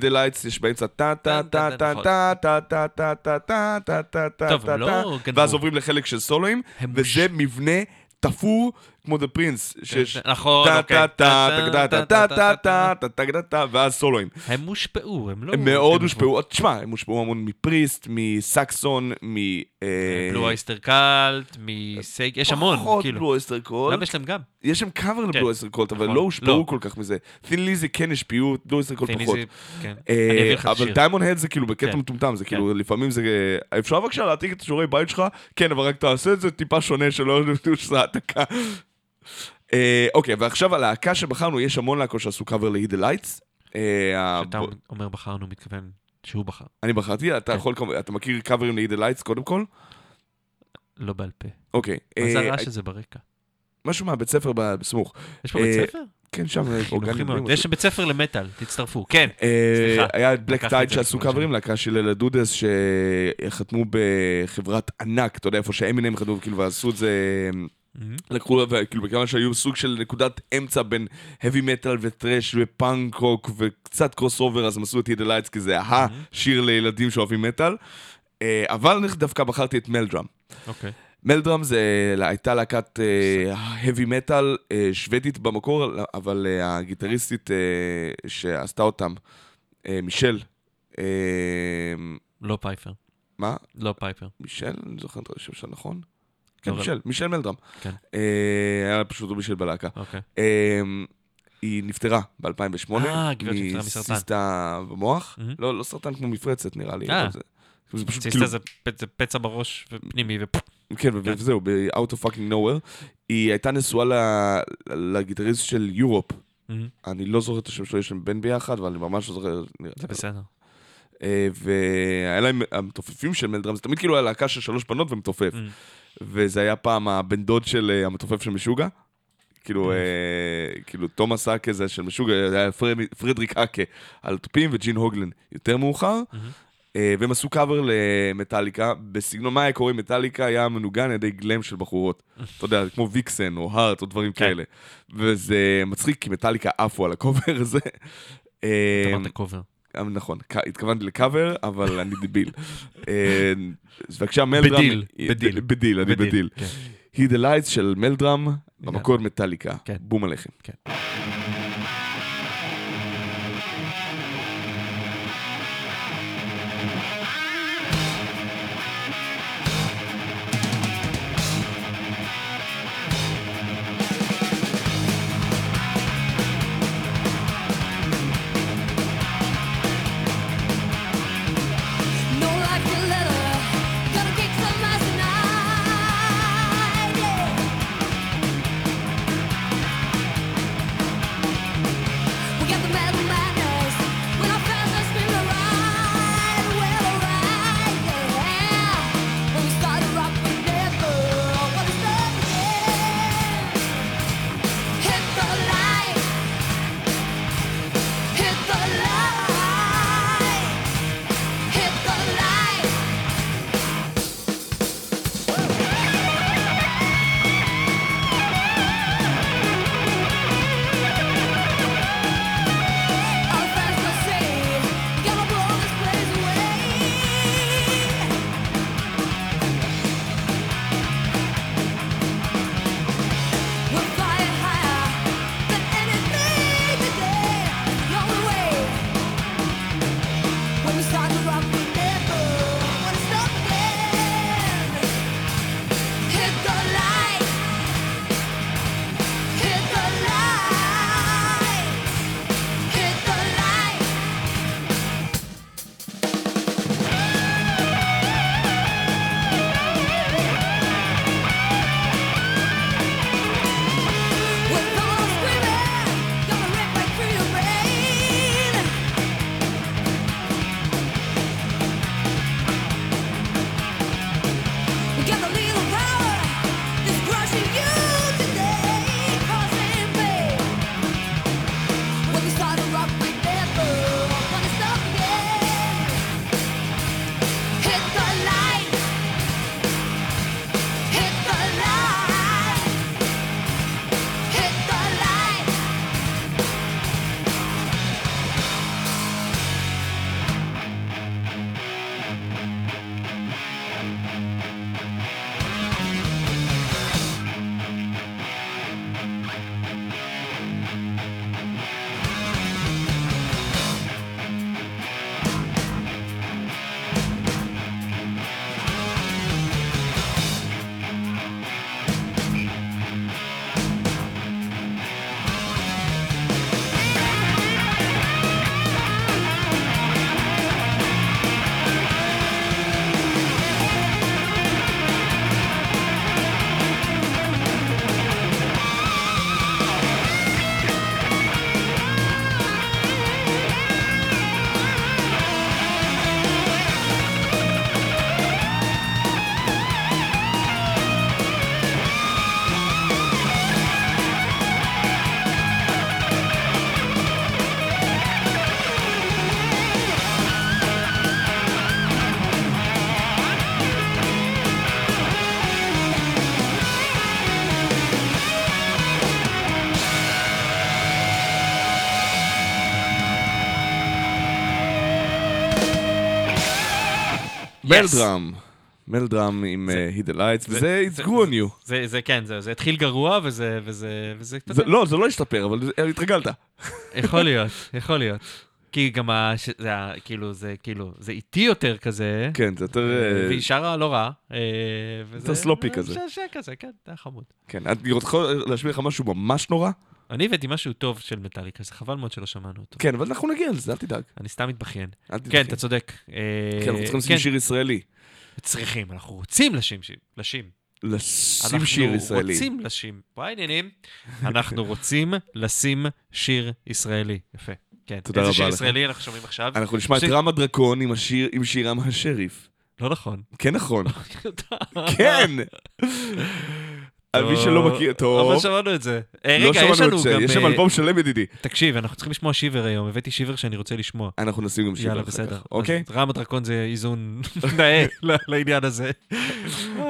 the Lights יש באמצע טה טה טה טה נכון. טה טה טה טה טה טה טה טה טה טוב, טה הם לא טה גנבו. ואז עוברים לחלק של סולואים, הם וזה מבנה תפור כמו The Prince, שיש נכון, טה אוקיי. טה טה טה טה טה טה טה טה טה טה ואז סולואים. הם מושפעו, הם לא... הם מאוד. הושפעו, תשמע, הם הושפעו המון מפריסט, מסקסון, מ... אה, Blue Öyster Cult, מ Savage, יש המון, פחות כאילו. Blue Öyster Cult. למה יש להם גם? יש שם קאבר ל Blue Öyster Cult, אבל נכון. לא הושפעו לא. כל כך מזה. Thin Lizzy כן השפיעו, בלו תן לי פחות. זה- כן. אה, אבל. Diamond Head זה כאילו בקטע כן. מטומטם, זה כאילו לפעמים זה... אפשר בבקשה להעתיק את שיעורי בית שלך? כן, אבל רק תעשה את זה טיפה שונה, שלא ידעו שזה העתקה. אה, אוקיי, ועכשיו הלהקה שבחרנו, יש המון להקות שעשו קאבר ל-Hit the Lights. אה, כשאתה אומר בחרנו, מתכוון שהוא בחר. אני בחרתי, אתה כן. יכול, אתה מכיר קאברים ל-Hit the Lights קודם כל? לא בעל פה. אוקיי. מה זה אה, הרעש הזה ברקע? משהו מהבית ספר בסמוך. יש פה בית ספר? כן, שם, אורגנים. יש בית ספר למטאל, תצטרפו. כן. סליחה, היה את Black Tide שעשו קאברים, להקה של ילדודס שחתמו בחברת ענק, אתה יודע, איפה שאמינם חתמו, כאילו, ועשו את זה. לקחו, כאילו, בכמה שהיו סוג של נקודת אמצע בין heavy metal ו thrash ופאנק רוק וקצת crossover, אז הם עשו את Hit the Lights, כי זה השיר לילדים שאוהבים מטאל. אה, אבל אני דווקא בחרתי את Meldrum. אוקיי. Meldrum זה הייתה להקת heavy metal אה, שוודית במקור, אבל אה, הגיטריסטית אה, שעשתה אותם, אה, מישל, אה, לא פייפר. מה? לא פייפר. מישל? אני זוכר את השם שלה נכון? כן, מישל, מישל מלדרם. כן. אה, היה פשוט מישל בלהקה. אוקיי. אה, היא נפטרה ב-2008. אה, גברת שנפטרה מסרטן. מציסטה במוח. לא, לא סרטן כמו מפרצת נראה לי. אה. זה- פשוט ציסטה כאילו זה פצע בראש ופנימי ופ... כן, ו- וזהו, ב-out of fucking nowhere. היא הייתה נשואה לגיטריסט של יורופ. אני לא זוכר את השם שלו, יש להם בן ביחד, אבל אני ממש לא זוכר. זה בסדר. אה, והיה להם, המתופפים של מלדרם, זה תמיד כאילו היה להקה של שלוש בנות ומתופף. וזה היה פעם הבן דוד של אה, המתופף של משוגע. כאילו, Mm. אה, כאילו תומאס האקה זה של משוגע, זה היה פרד- פרדריק האקה על תופים וג'ין הוגלן יותר מאוחר. אה, והם עשו קאבר למטאליקה, בסגנון מה היה קורה אם מטאליקה היה מנוגן על ידי גלם של בחורות. אתה יודע, כמו ויקסן או הארט או דברים כן. כאלה. וזה מצחיק, כי מטאליקה עפו על הקובר הזה. אה, אתה אמרת קובר. אה, נכון, התכוונתי לקאבר, אבל אני דביל. אה, בבקשה, מלדרם... בדיל, בדיל. בדיל, אני בדיל. כן. He the Lights של מלדרם, במקור מטאליקה. כן. בום עליכם. מלדרם. מלדרם עם זה- אה, the Lights, זה- וזה זה- It's grew on you. זה, זה כן, זה, זה התחיל גרוע, וזה, וזה, וזה, אתה זה- לא, זה לא השתפר, אבל זה- התרגלת. יכול להיות, יכול להיות. כי גם ה... זה ה... כאילו, זה כאילו, זה איטי יותר כזה. כן, זה יותר... אה, והיא שרה לא רע. אה, וזה... יותר סלופי כזה. משעשע כזה, כן, זה היה חמוד. כן, אני יכול להשמיע לך משהו ממש נורא? אני הבאתי משהו טוב של מטאליקה, זה חבל מאוד שלא שמענו אותו. כן, אבל אנחנו נגיע לזה, אל תדאג. אני סתם מתבכיין. תתחיל. כן, אתה צודק. אה, כן, אנחנו צריכים לשים שיר ישראלי. צריכים, אנחנו רוצים לשים שיר. לשים. לשים שיר ישראלי. אנחנו רוצים לשים, וואי עניינים, אנחנו רוצים לשים שיר ישראלי. יפה. כן. תודה איזה רבה שיר לך. ישראלי אנחנו שומעים עכשיו? אנחנו נשמע את שיר- רם הדרקון עם שירם השריף. לא נכון. כן נכון. כן! מי שלא מכיר, טוב. אבל שמענו את זה. אה, לא רגע, יש לנו גם... יש שם אה, אלבום שלם ידידי. תקשיב, אנחנו צריכים לשמוע שיבר היום. הבאתי שיבר שאני רוצה לשמוע. אנחנו נשים גם שיבר יאללה, בסדר. אוקיי? רם הדרקון זה איזון נאה לעניין הזה.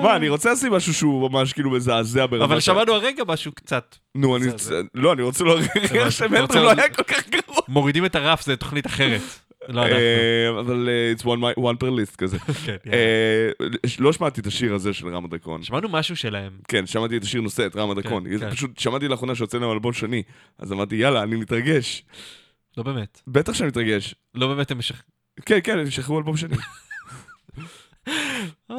מה, אני רוצה לשים משהו שהוא ממש כאילו מזעזע ברמה... אבל שמענו הרגע משהו קצת. נו, אני... לא, אני רוצה רוצה- לא היה כל כך גרוע. מורידים את הרף, זה תוכנית אחרת. לא אנחנו. אה, אבל אה, it's one per list כזה. כן. אה, לא שמעתי את השיר הזה של רם הדרקון. שמענו משהו שלהם. כן, שמעתי את השיר נושא, את הדרקון. כן, כן. פשוט שמעתי לאחרונה שיוצא להם אלבום שני. אז אמרתי, יאללה, אני מתרגש. לא באמת. בטח שאני מתרגש. לא באמת הם משך... כן, כן, הם ישחררו אלבום שני.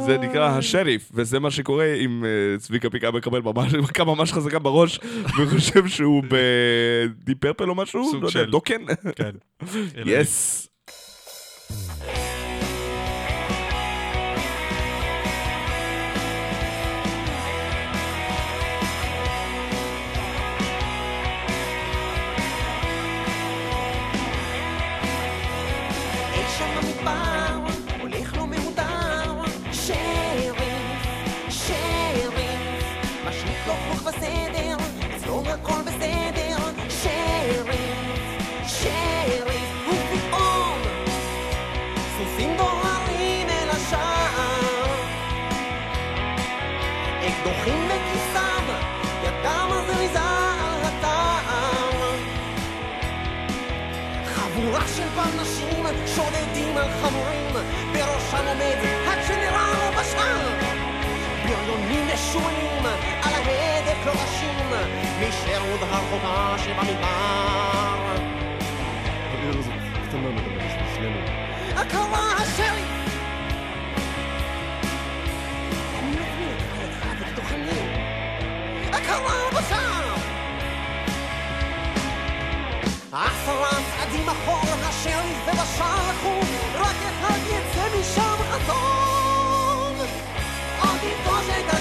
זה נקרא השריף, וזה מה שקורה אם צביקה פיקה מקבל מכה ממש חזקה בראש, וחושב שהוא בדיפ פרפל או משהו, לא יודע. דוקן? כן. יס. Yeah. משונים על ההדק לא רשים משירות הרחובה שבמדבר. הקרא השריף הקרא בשאר עשרה צעדים אחור, השריף ובשער לחום, רק אחד יצא משם חזון. עוד יפגוש את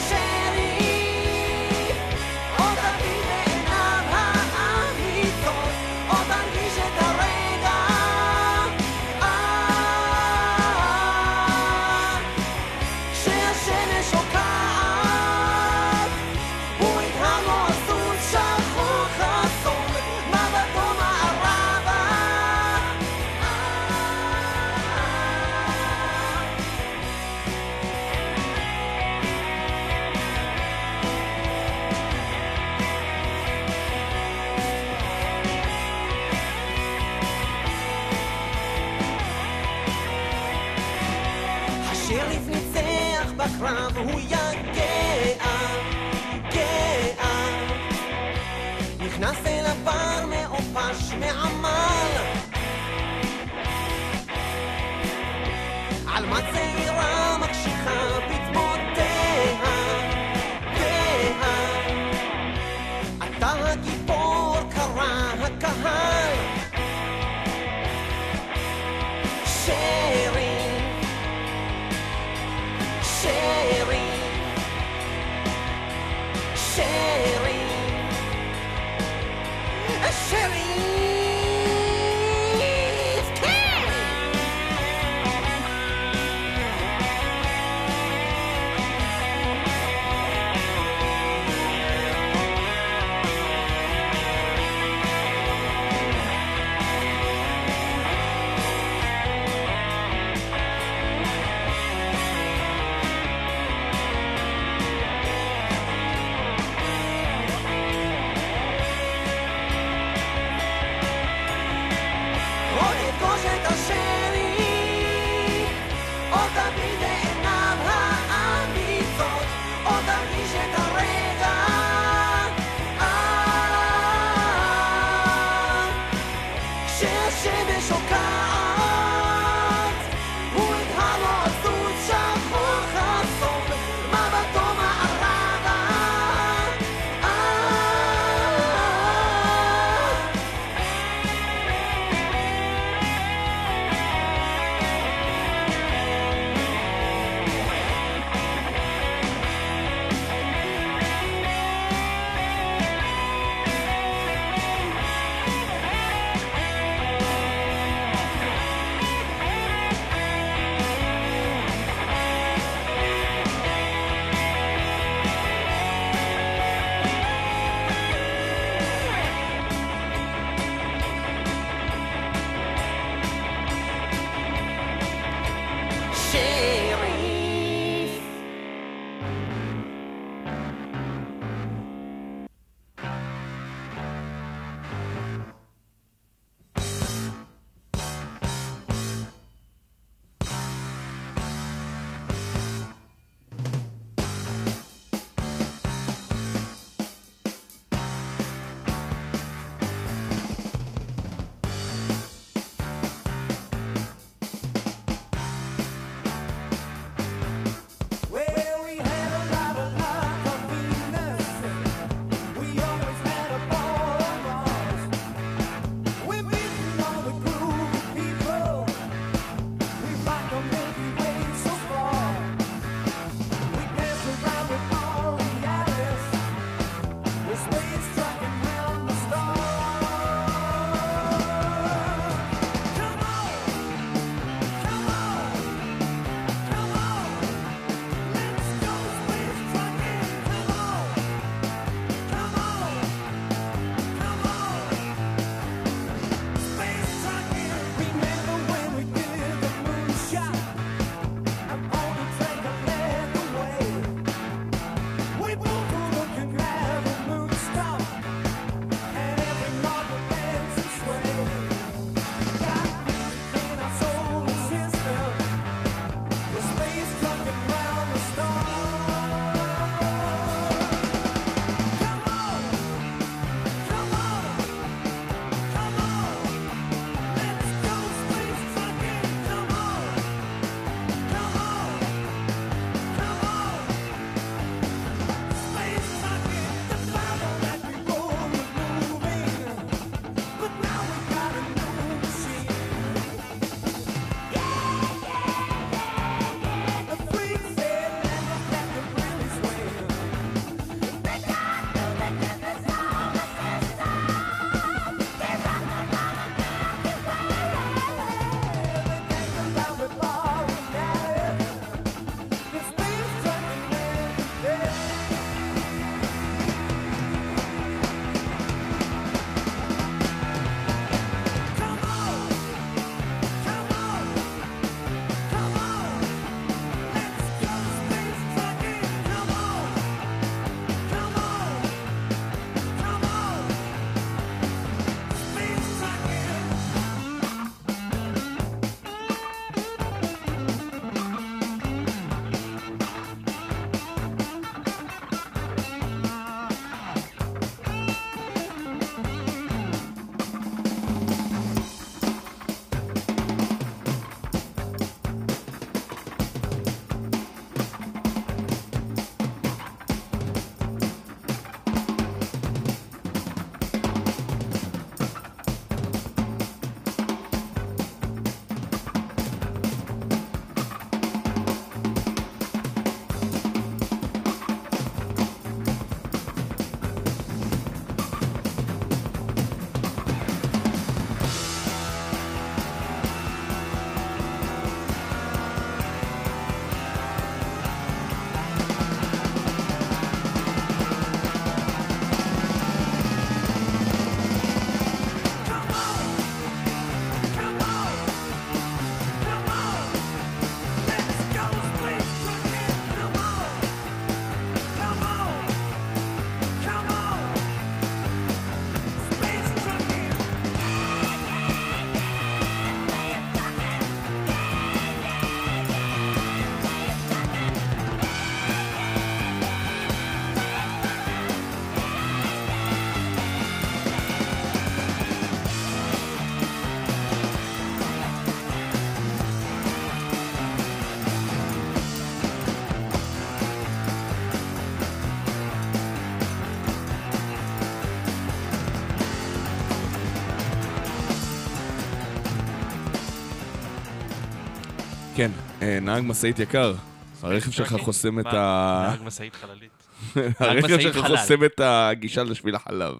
נהג משאית יקר. הרכב שלך truckin'? חוסם את? ה... נהג משאית חללית. הרכב שלך. חוסם את הגישה לשביל החלב.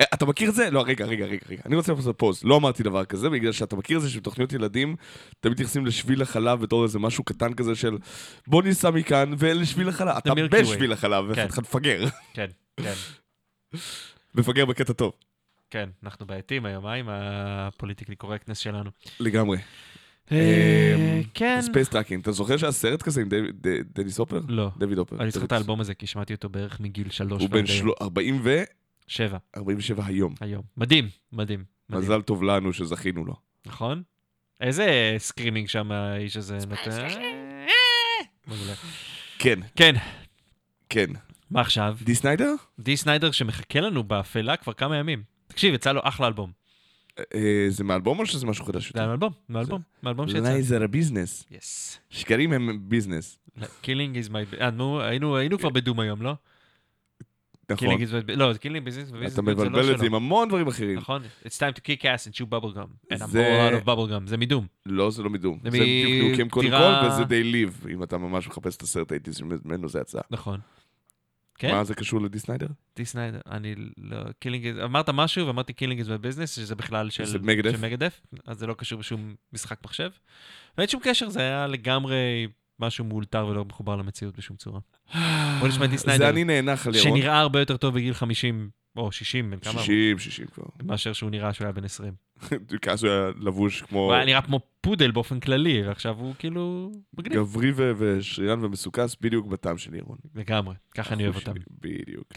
אה, אתה מכיר את זה? לא, רגע, רגע, רגע, רגע. אני רוצה לעשות pause. לא אמרתי דבר כזה, בגלל שאתה מכיר את זה שבתוכניות ילדים, תמיד מתייחסים לשביל החלב בתור איזה משהו קטן כזה של בוא ניסע מכאן ולשביל החלב. אתה. בשביל החלב, כן. ואתה מפגר. כן, כן, מפגר בקטע טוב. כן. אנחנו בעייתים היום, אה? עם ה politically correctness שלנו. לגמרי. אה, כן. Space Truckin'. אתה זוכר שהיה סרט כזה עם דניס הופר? לא. דויד הופר. אני זוכר את האלבום הזה, כי שמעתי אותו בערך מגיל שלוש. הוא בן ועד היום. של- 40 ו... שבע, 47 היום. היום. מדהים, מדהים. מזל טוב לנו שזכינו לו. נכון? איזה screaming שם האיש הזה נותן? מעולה. כן, כן, כן. מה עכשיו? די סניידר? די סניידר שמחכה לנו באפלה כבר כמה ימים. תקשיב, יצא לו אחלה אלבום. אה, זה מאלבום או שזה משהו חדש זה? מאלבום, מאלבום, מאלבום שיצא. זה ה business. Yes. שקרים הם business. Killing is my... היינו היינו כבר ב Doom היום, לא? נכון. Killing is... לא, Killing business אתה מבלבל את זה עם המון דברים אחרים. נכון? It's time to kick ass and chew bubble gum. And I'm זה- all out of bubble gum. זה מ Doom. לא, זה לא מ Doom. זה זה ב Duke Nukem קודם כל, וזה They Live, אם אתה ממש מחפש את הסרט הייתי שממנו זה יצא. נכון. כן? מה זה קשור לדי סניידר? די סניידר, אני לא... Killing is... אמרת משהו ואמרתי Killing Is Business, שזה בכלל של... זה Megadeth? של Megadeth, אז זה לא קשור בשום משחק מחשב. ואין שום קשר, זה היה לגמרי משהו מאולתר ולא מחובר למציאות בשום צורה. בוא נשמע את די סניידר, זה אני נאנח על ירון. שנראה הרבה יותר טוב בגיל 50, או 60, בן כמה? הוא? 60, 60 כבר. מאשר שהוא נראה שהוא היה בן 20. כי אז הוא היה לבוש כמו הוא היה נראה כמו פודל באופן כללי, ועכשיו הוא כאילו מגניב. גברי ו- ושריין ומסוכס בדיוק בטעם של ירון. לגמרי, ככה אני אוהב אותם. בדיוק.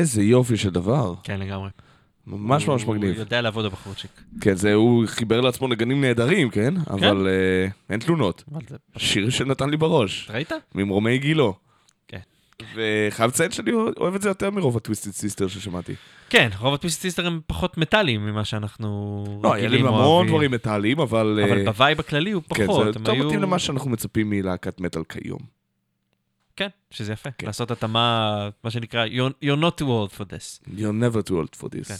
איזה יופי של דבר. כן, לגמרי. ממש ממש הוא מגניב. יודע לעבוד הבחורצ'יק. כן, זה, הוא חיבר לעצמו נגנים נהדרים, כן? אבל אה, אין תלונות. זה... שיר שנתן לי בראש. ראית? ממרומי גילו. כן. וחייב לציין שאני אוהב את זה יותר מרוב ה Twisted Sister ששמעתי. כן, רוב ה Twisted Sister הם פחות מטאליים ממה שאנחנו לא, היה לי המון. דברים מטאליים, אבל... אבל אה, ב vibe הכללי הוא כן, פחות. זה הם יותר מתאים למה שאנחנו מצפים מלהקת מטאל כיום. כן, שזה יפה. כן. לעשות התאמה, מה שנקרא, you're, you're not too old for this. You're never too old for this. כן.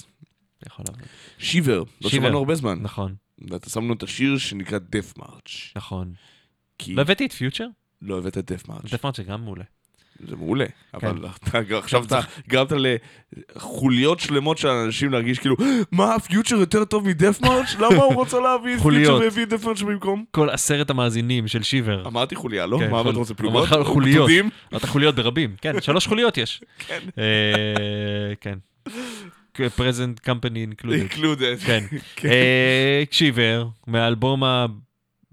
יכול לעבוד. שיבר, לא. שמענו הרבה זמן. נכון, ואתה שם לנו את השיר שנקרא Death March. נכון. כי לא הבאתי את פיוטר? לא הבאת Death March. דפמרט זה גם מעולה. זה מעולה. כן. אבל אתה- עכשיו אתה גרמת לחוליות שלמות של אנשים להרגיש כאילו, מה, פיוטר יותר טוב מדף מרץ'? למה הוא רוצה להביא את. פיוטר והביא את דף מרץ' במקום? כל עשרת המאזינים של שיבר. אמרתי חוליה, לא? כן, מה אתה רוצה, פלוגות? חוליות. אמרת חוליות ברבים. כן, שלוש חוליות יש. כן. אה, כן. פרזנט קמפני אינקלודד. included. כן. כן. אה, שיבר, מהאלבום ה...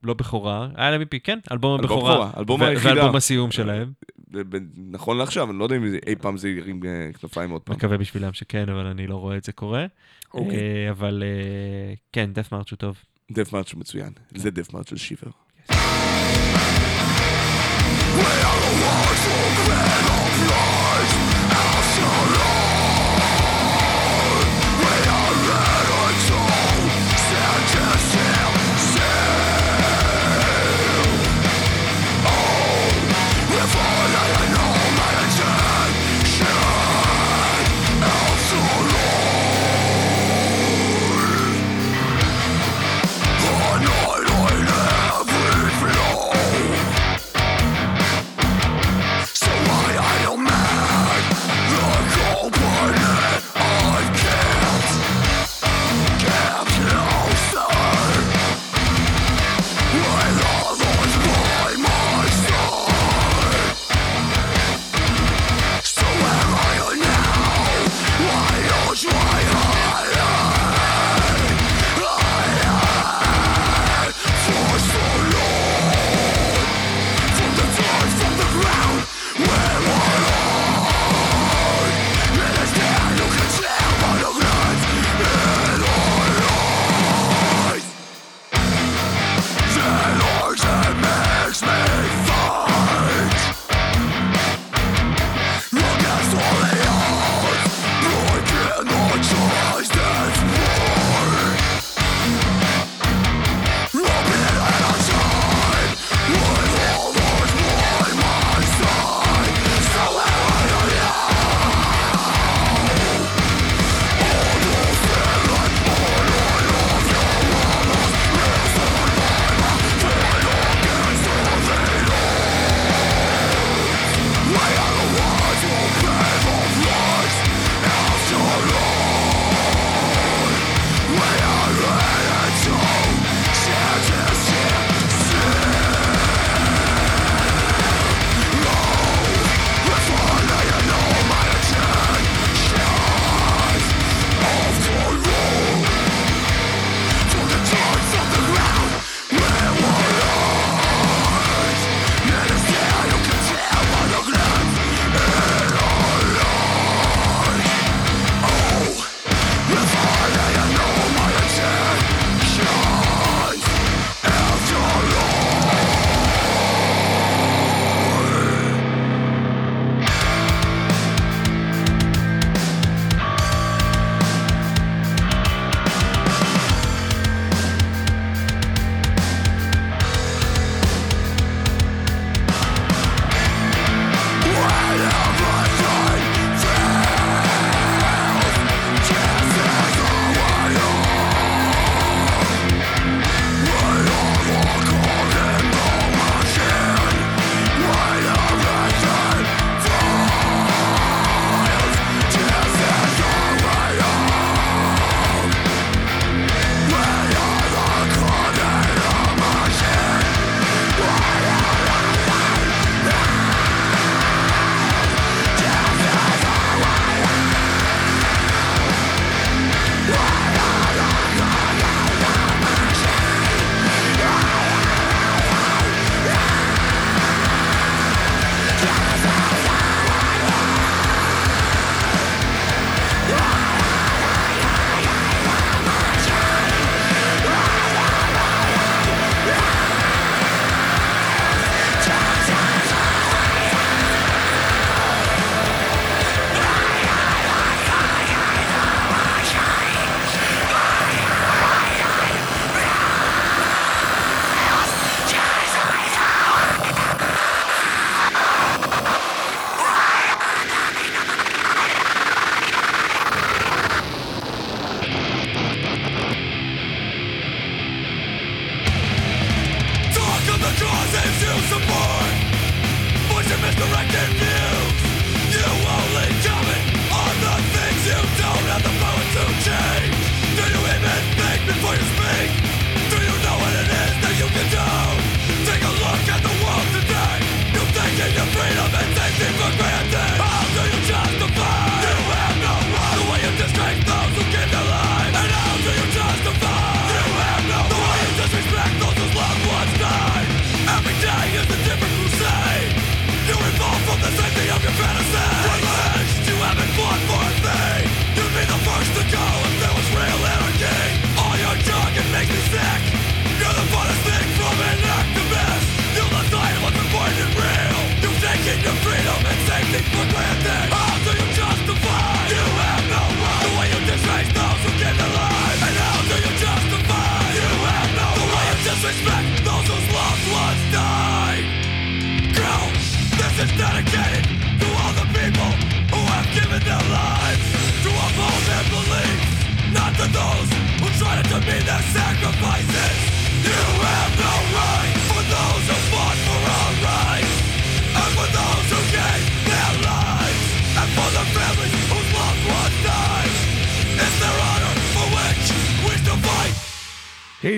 לא בכורה, היה להם מפי, כן, אלבום הבכורה. בכורה, אלבום היחידה. ואלבום הסיום שלהם. נכון לעכשיו, אני לא יודע אם אי פעם זה ירים אה, כנפיים עוד פעם. מקווה בשבילם שכן, אבל אני לא רואה את זה קורה. אוקיי. אה, אבל אה, כן, דף מרץ' הוא טוב. דף מרץ' מצוין. זה דף מרץ' של שיבר. So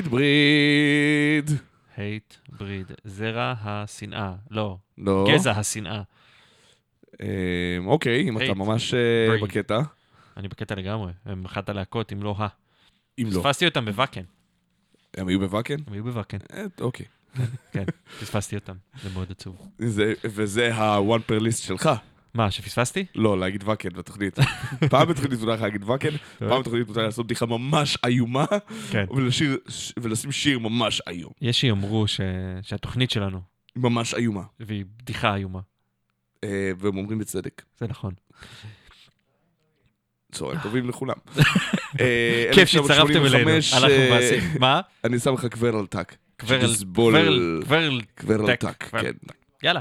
בריד. הייט, בריד, זרע השנאה. לא, לא. גזע השנאה. אה, אוקיי, אם אתה Hate ממש אה, breed. בקטע. אני בקטע לגמרי, הם אחת הלהקות, אם לא ה. אם לא. פספסתי אותם בוואקן. הם היו בוואקן? הם היו בוואקן, אה, אוקיי. כן, פספסתי אותם, זה מאוד עצוב. זה- וזה ה-one per list שלך. מה, שפספסתי? לא, להגיד ואקן בתוכנית. פעם בתוכנית מותר לך להגיד ואקן, פעם בתוכנית מותר לעשות בדיחה ממש איומה, כן. ולשים שיר ממש איום. יש שיאמרו. שהתוכנית שלנו, ממש איומה. והיא בדיחה איומה. אה, והם אומרים בצדק. זה נכון. צהריים טובים לכולם. אה, כיף שהצטרפתם אלינו, 1985, הלכנו אה, ועשינו. מה? אני שם לך קוורל טאק. קוורל, שתסבול- קוורל, טאק. כן. יאללה.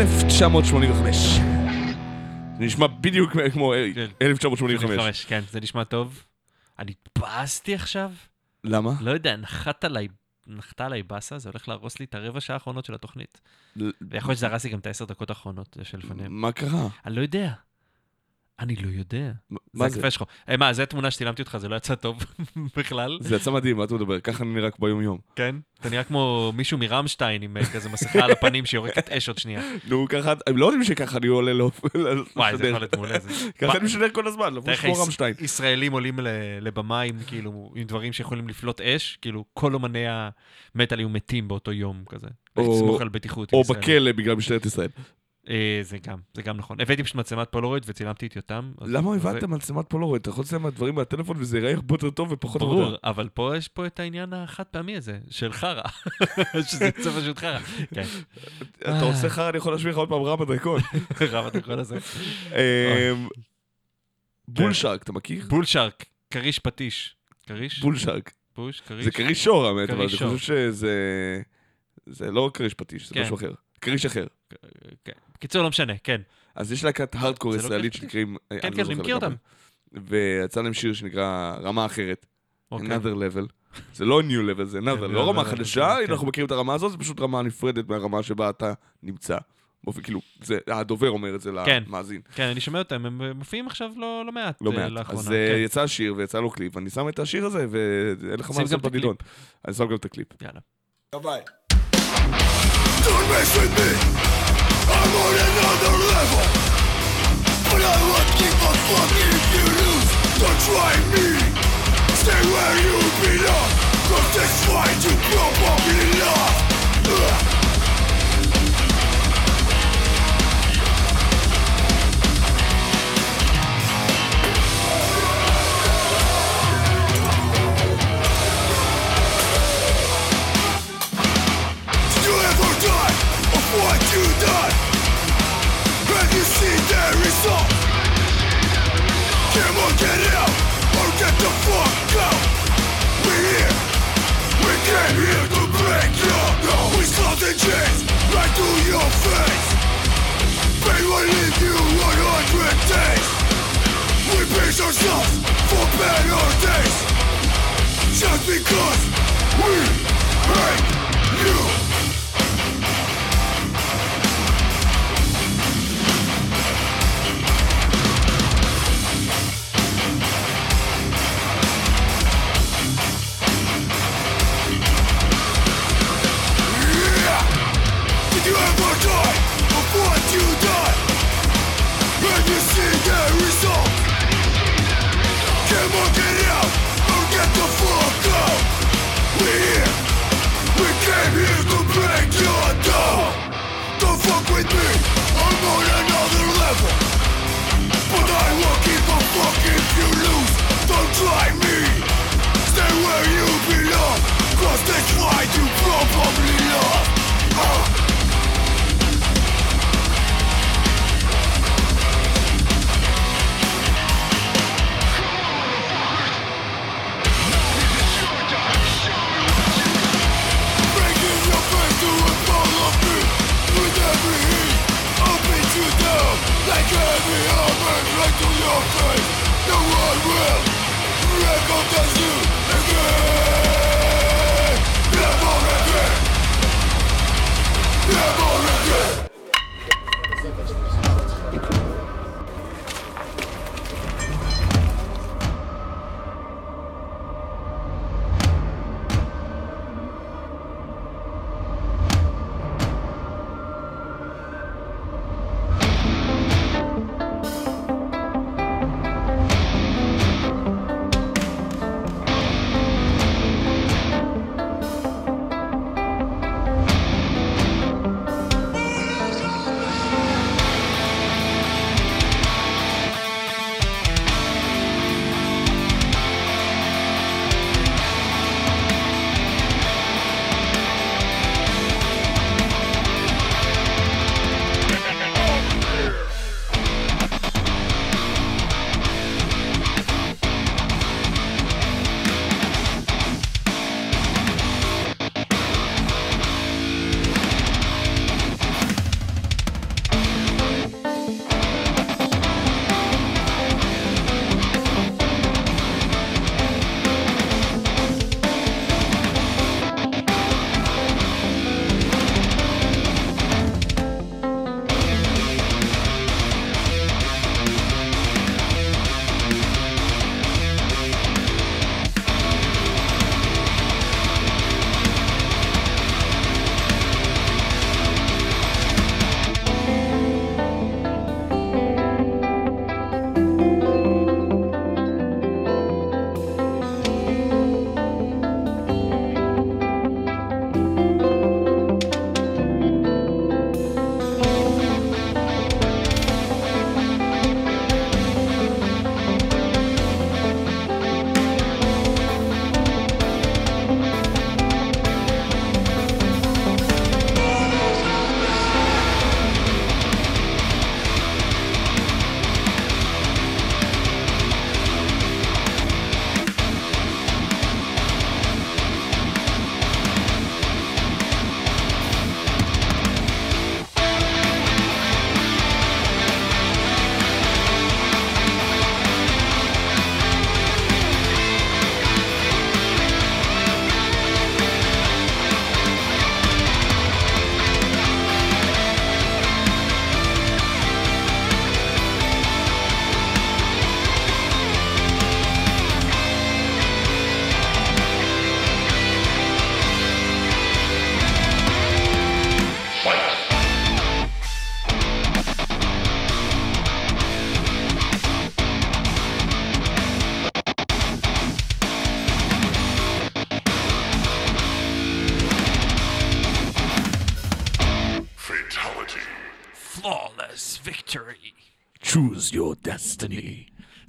1985. זה נשמע בדיוק כמו כן. 1985. 85, כן, זה נשמע טוב. אני התבאסתי עכשיו? למה? לא יודע, נחת עליי, נחתה עליי באסה, זה הולך להרוס לי את הרבע שעה האחרונות של התוכנית. ויכול להיות שזה הרס לי גם את העשר דקות האחרונות שלפניהם. מה קרה? אני לא יודע. אני לא יודע. מה זה זה? הקפה שלך. אה, מה, זו התמונה שצילמתי אותך, זה לא יצא טוב בכלל? זה יצא מדהים, מה אתה מדבר? ככה אני נראה ביום יום. כן? אתה נראה כמו מישהו מרמשטיין עם אה, כזה מסכה על הפנים שיורקת אש עוד שנייה. נו, ככה, הם לא יודעים שככה אני עולה לו. וואי, זה יכול להיות מעולה. זה- ככה אני משדר כל הזמן, לבוש תאר כמו רמשטיין. ישראלים עולים ל- לבמה עם כאילו, עם דברים שיכולים לפלוט אש, כאילו כל אומני המטאל היו מתים באותו יום כזה. או-. בכלא בגלל משטרת ישראל. אה, זה גם, זה גם נכון. הבאתי פשוט מצלמת פולרויד וצילמתי את יותם. למה הבאת מצלמת פולרויד? אתה יכול לצלם דברים מהטלפון וזה ייראה הרבה יותר טוב ופחות ברור, עבודה. אבל פה יש פה את העניין החד פעמי הזה, של חרא. שזה פשוט חרא. כן, אתה עושה חרא, אני יכול להשמיע לך עוד פעם רע בדרקון. רב הדקון הזה. אמ, בול שרק, אתה מכיר? בול שרק, כריש פטיש. כריש? בול שרק. פוש, כריש. זה כריש שור, האמת, אבל אני. חושב שזה... זה לא כריש פטיש, זה כן. משהו אחר. כריש אחר. כן. בקיצור, לא משנה, כן. אז יש להקת הארדקור לא ישראלית? שנקראים... כן, אני כן, לא אני זוכר מכיר לגמרי. ויצא להם שיר שנקרא רמה אחרת. אוקיי. another level. זה לא new level, זה another, כן, לא רמה level, חדשה, כן. אנחנו מכירים את הרמה הזאת, זה פשוט רמה נפרדת מהרמה שבה אתה נמצא. באופן כאילו, זה, הדובר אומר את זה כן. למאזין. כן, אני שומע אותם, הם מופיעים עכשיו לא לא מעט לא אה, מעט. לאחרונה. אז אה, כן. יצא השיר ויצא לו קליפ, אני שם את השיר הזה, ואין לך מה לעשות. בנידון. אני שם גם את הקליפ. יאללה. Don't mess with me. I'm on another level. But I won't give a fuck if you lose. Don't try me. Stay where you belong. Cause this fight you probably lost. Saw right to your face. Pain will leave you 100 days. We pace ourselves for better days. Just because we hate you. if you lose, don't try me. Stay where you belong, cause they try to probably love Yeah.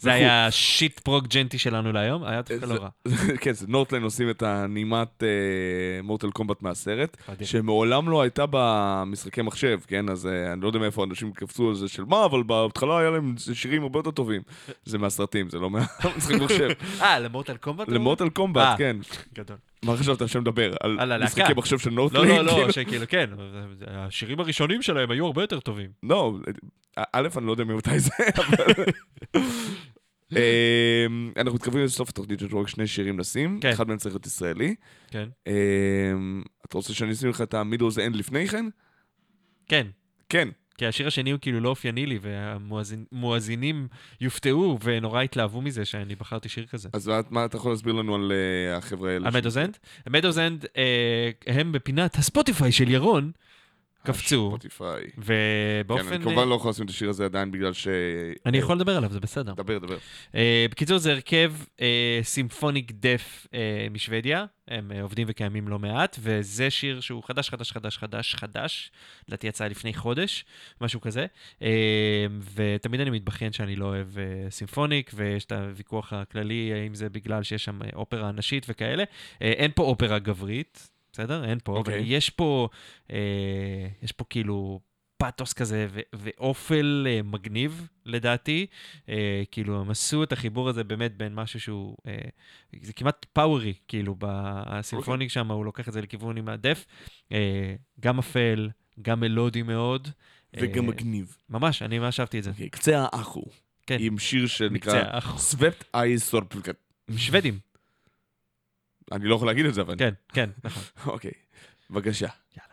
זה היה ה shit prog djenty שלנו להיום, היה דווקא לא רע. כן, זה Northlane עושים את הנעימת Mortal Kombat מהסרט. שמעולם לא הייתה במשחקי מחשב, כן? אז אה, אני לא יודע מאיפה אנשים קפצו על זה של מה, אבל בהתחלה היה להם שירים הרבה יותר טובים. זה מהסרטים, זה לא מהמשחק מחשב. אה, ל Mortal Kombat? ל Mortal אה. Kombat, כן. גדול. מה חשבת שאני מדבר? על. משחקי מחשב של לא, Northlane? לא, כאילו? לא, שכאילו, כן, השירים הראשונים שלהם היו הרבה יותר טובים. לא, א', אני לא יודע ממתי זה, אבל... אמ, אנחנו מתקרבים לסוף התוכנית, יש לנו רק שני שירים לשים, כן. אחד מהם צריך להיות ישראלי. כן. אמ, אתה רוצה שאני אשים לך את המידל זה אנד לפני כן? כן. כן. כי השיר השני הוא כאילו לא אופייני לי, והמואזינים יופתעו ונורא התלהבו מזה שאני בחרתי שיר כזה. אז מה- מה אתה יכול להסביר לנו על אה, החבר'ה האלה? על מדוזנד? מדוזנד, אה, הם בפינת ה Spotify של ירון, קפצו, ספוטיפיי. ובאופן... כן, אני כמובן לא יכול לשים את השיר הזה עדיין בגלל ש... אני יכול לדבר עליו, זה בסדר. דבר, דבר. אה, בקיצור, זה הרכב אה, סימפוניק דף אה, משוודיה, הם עובדים וקיימים לא מעט, וזה שיר שהוא חדש, חדש, חדש, חדש, חדש, לדעתי יצא לפני חודש, משהו כזה, ותמיד אני מתבכיין שאני לא אוהב סימפוניק, ויש את הוויכוח הכללי, האם זה בגלל שיש שם אופרה נשית וכאלה. אין פה אופרה גברית, בסדר? אין פה, אבל אוקיי. יש פה, אה, יש פה כאילו... פאתוס כזה ו- ואופל אה, מגניב, לדעתי. אה, כאילו, הם עשו את החיבור הזה באמת בין משהו שהוא... אה, זה כמעט פאוורי, כאילו, בסימפוניק אוקיי. שם, הוא לוקח את זה לכיוון עם הדף. אה, גם אפל, גם מלודי מאוד. וגם אה, מגניב. ממש, אני ממש אהבתי את זה. אוקיי, קצה האחו. כן. עם שיר שנקרא מקצה האחו. סוופט אייז סורפלקט. עם שוודים. אני לא יכול להגיד את זה, אבל... כן, כן, נכון. אוקיי, בבקשה. Thank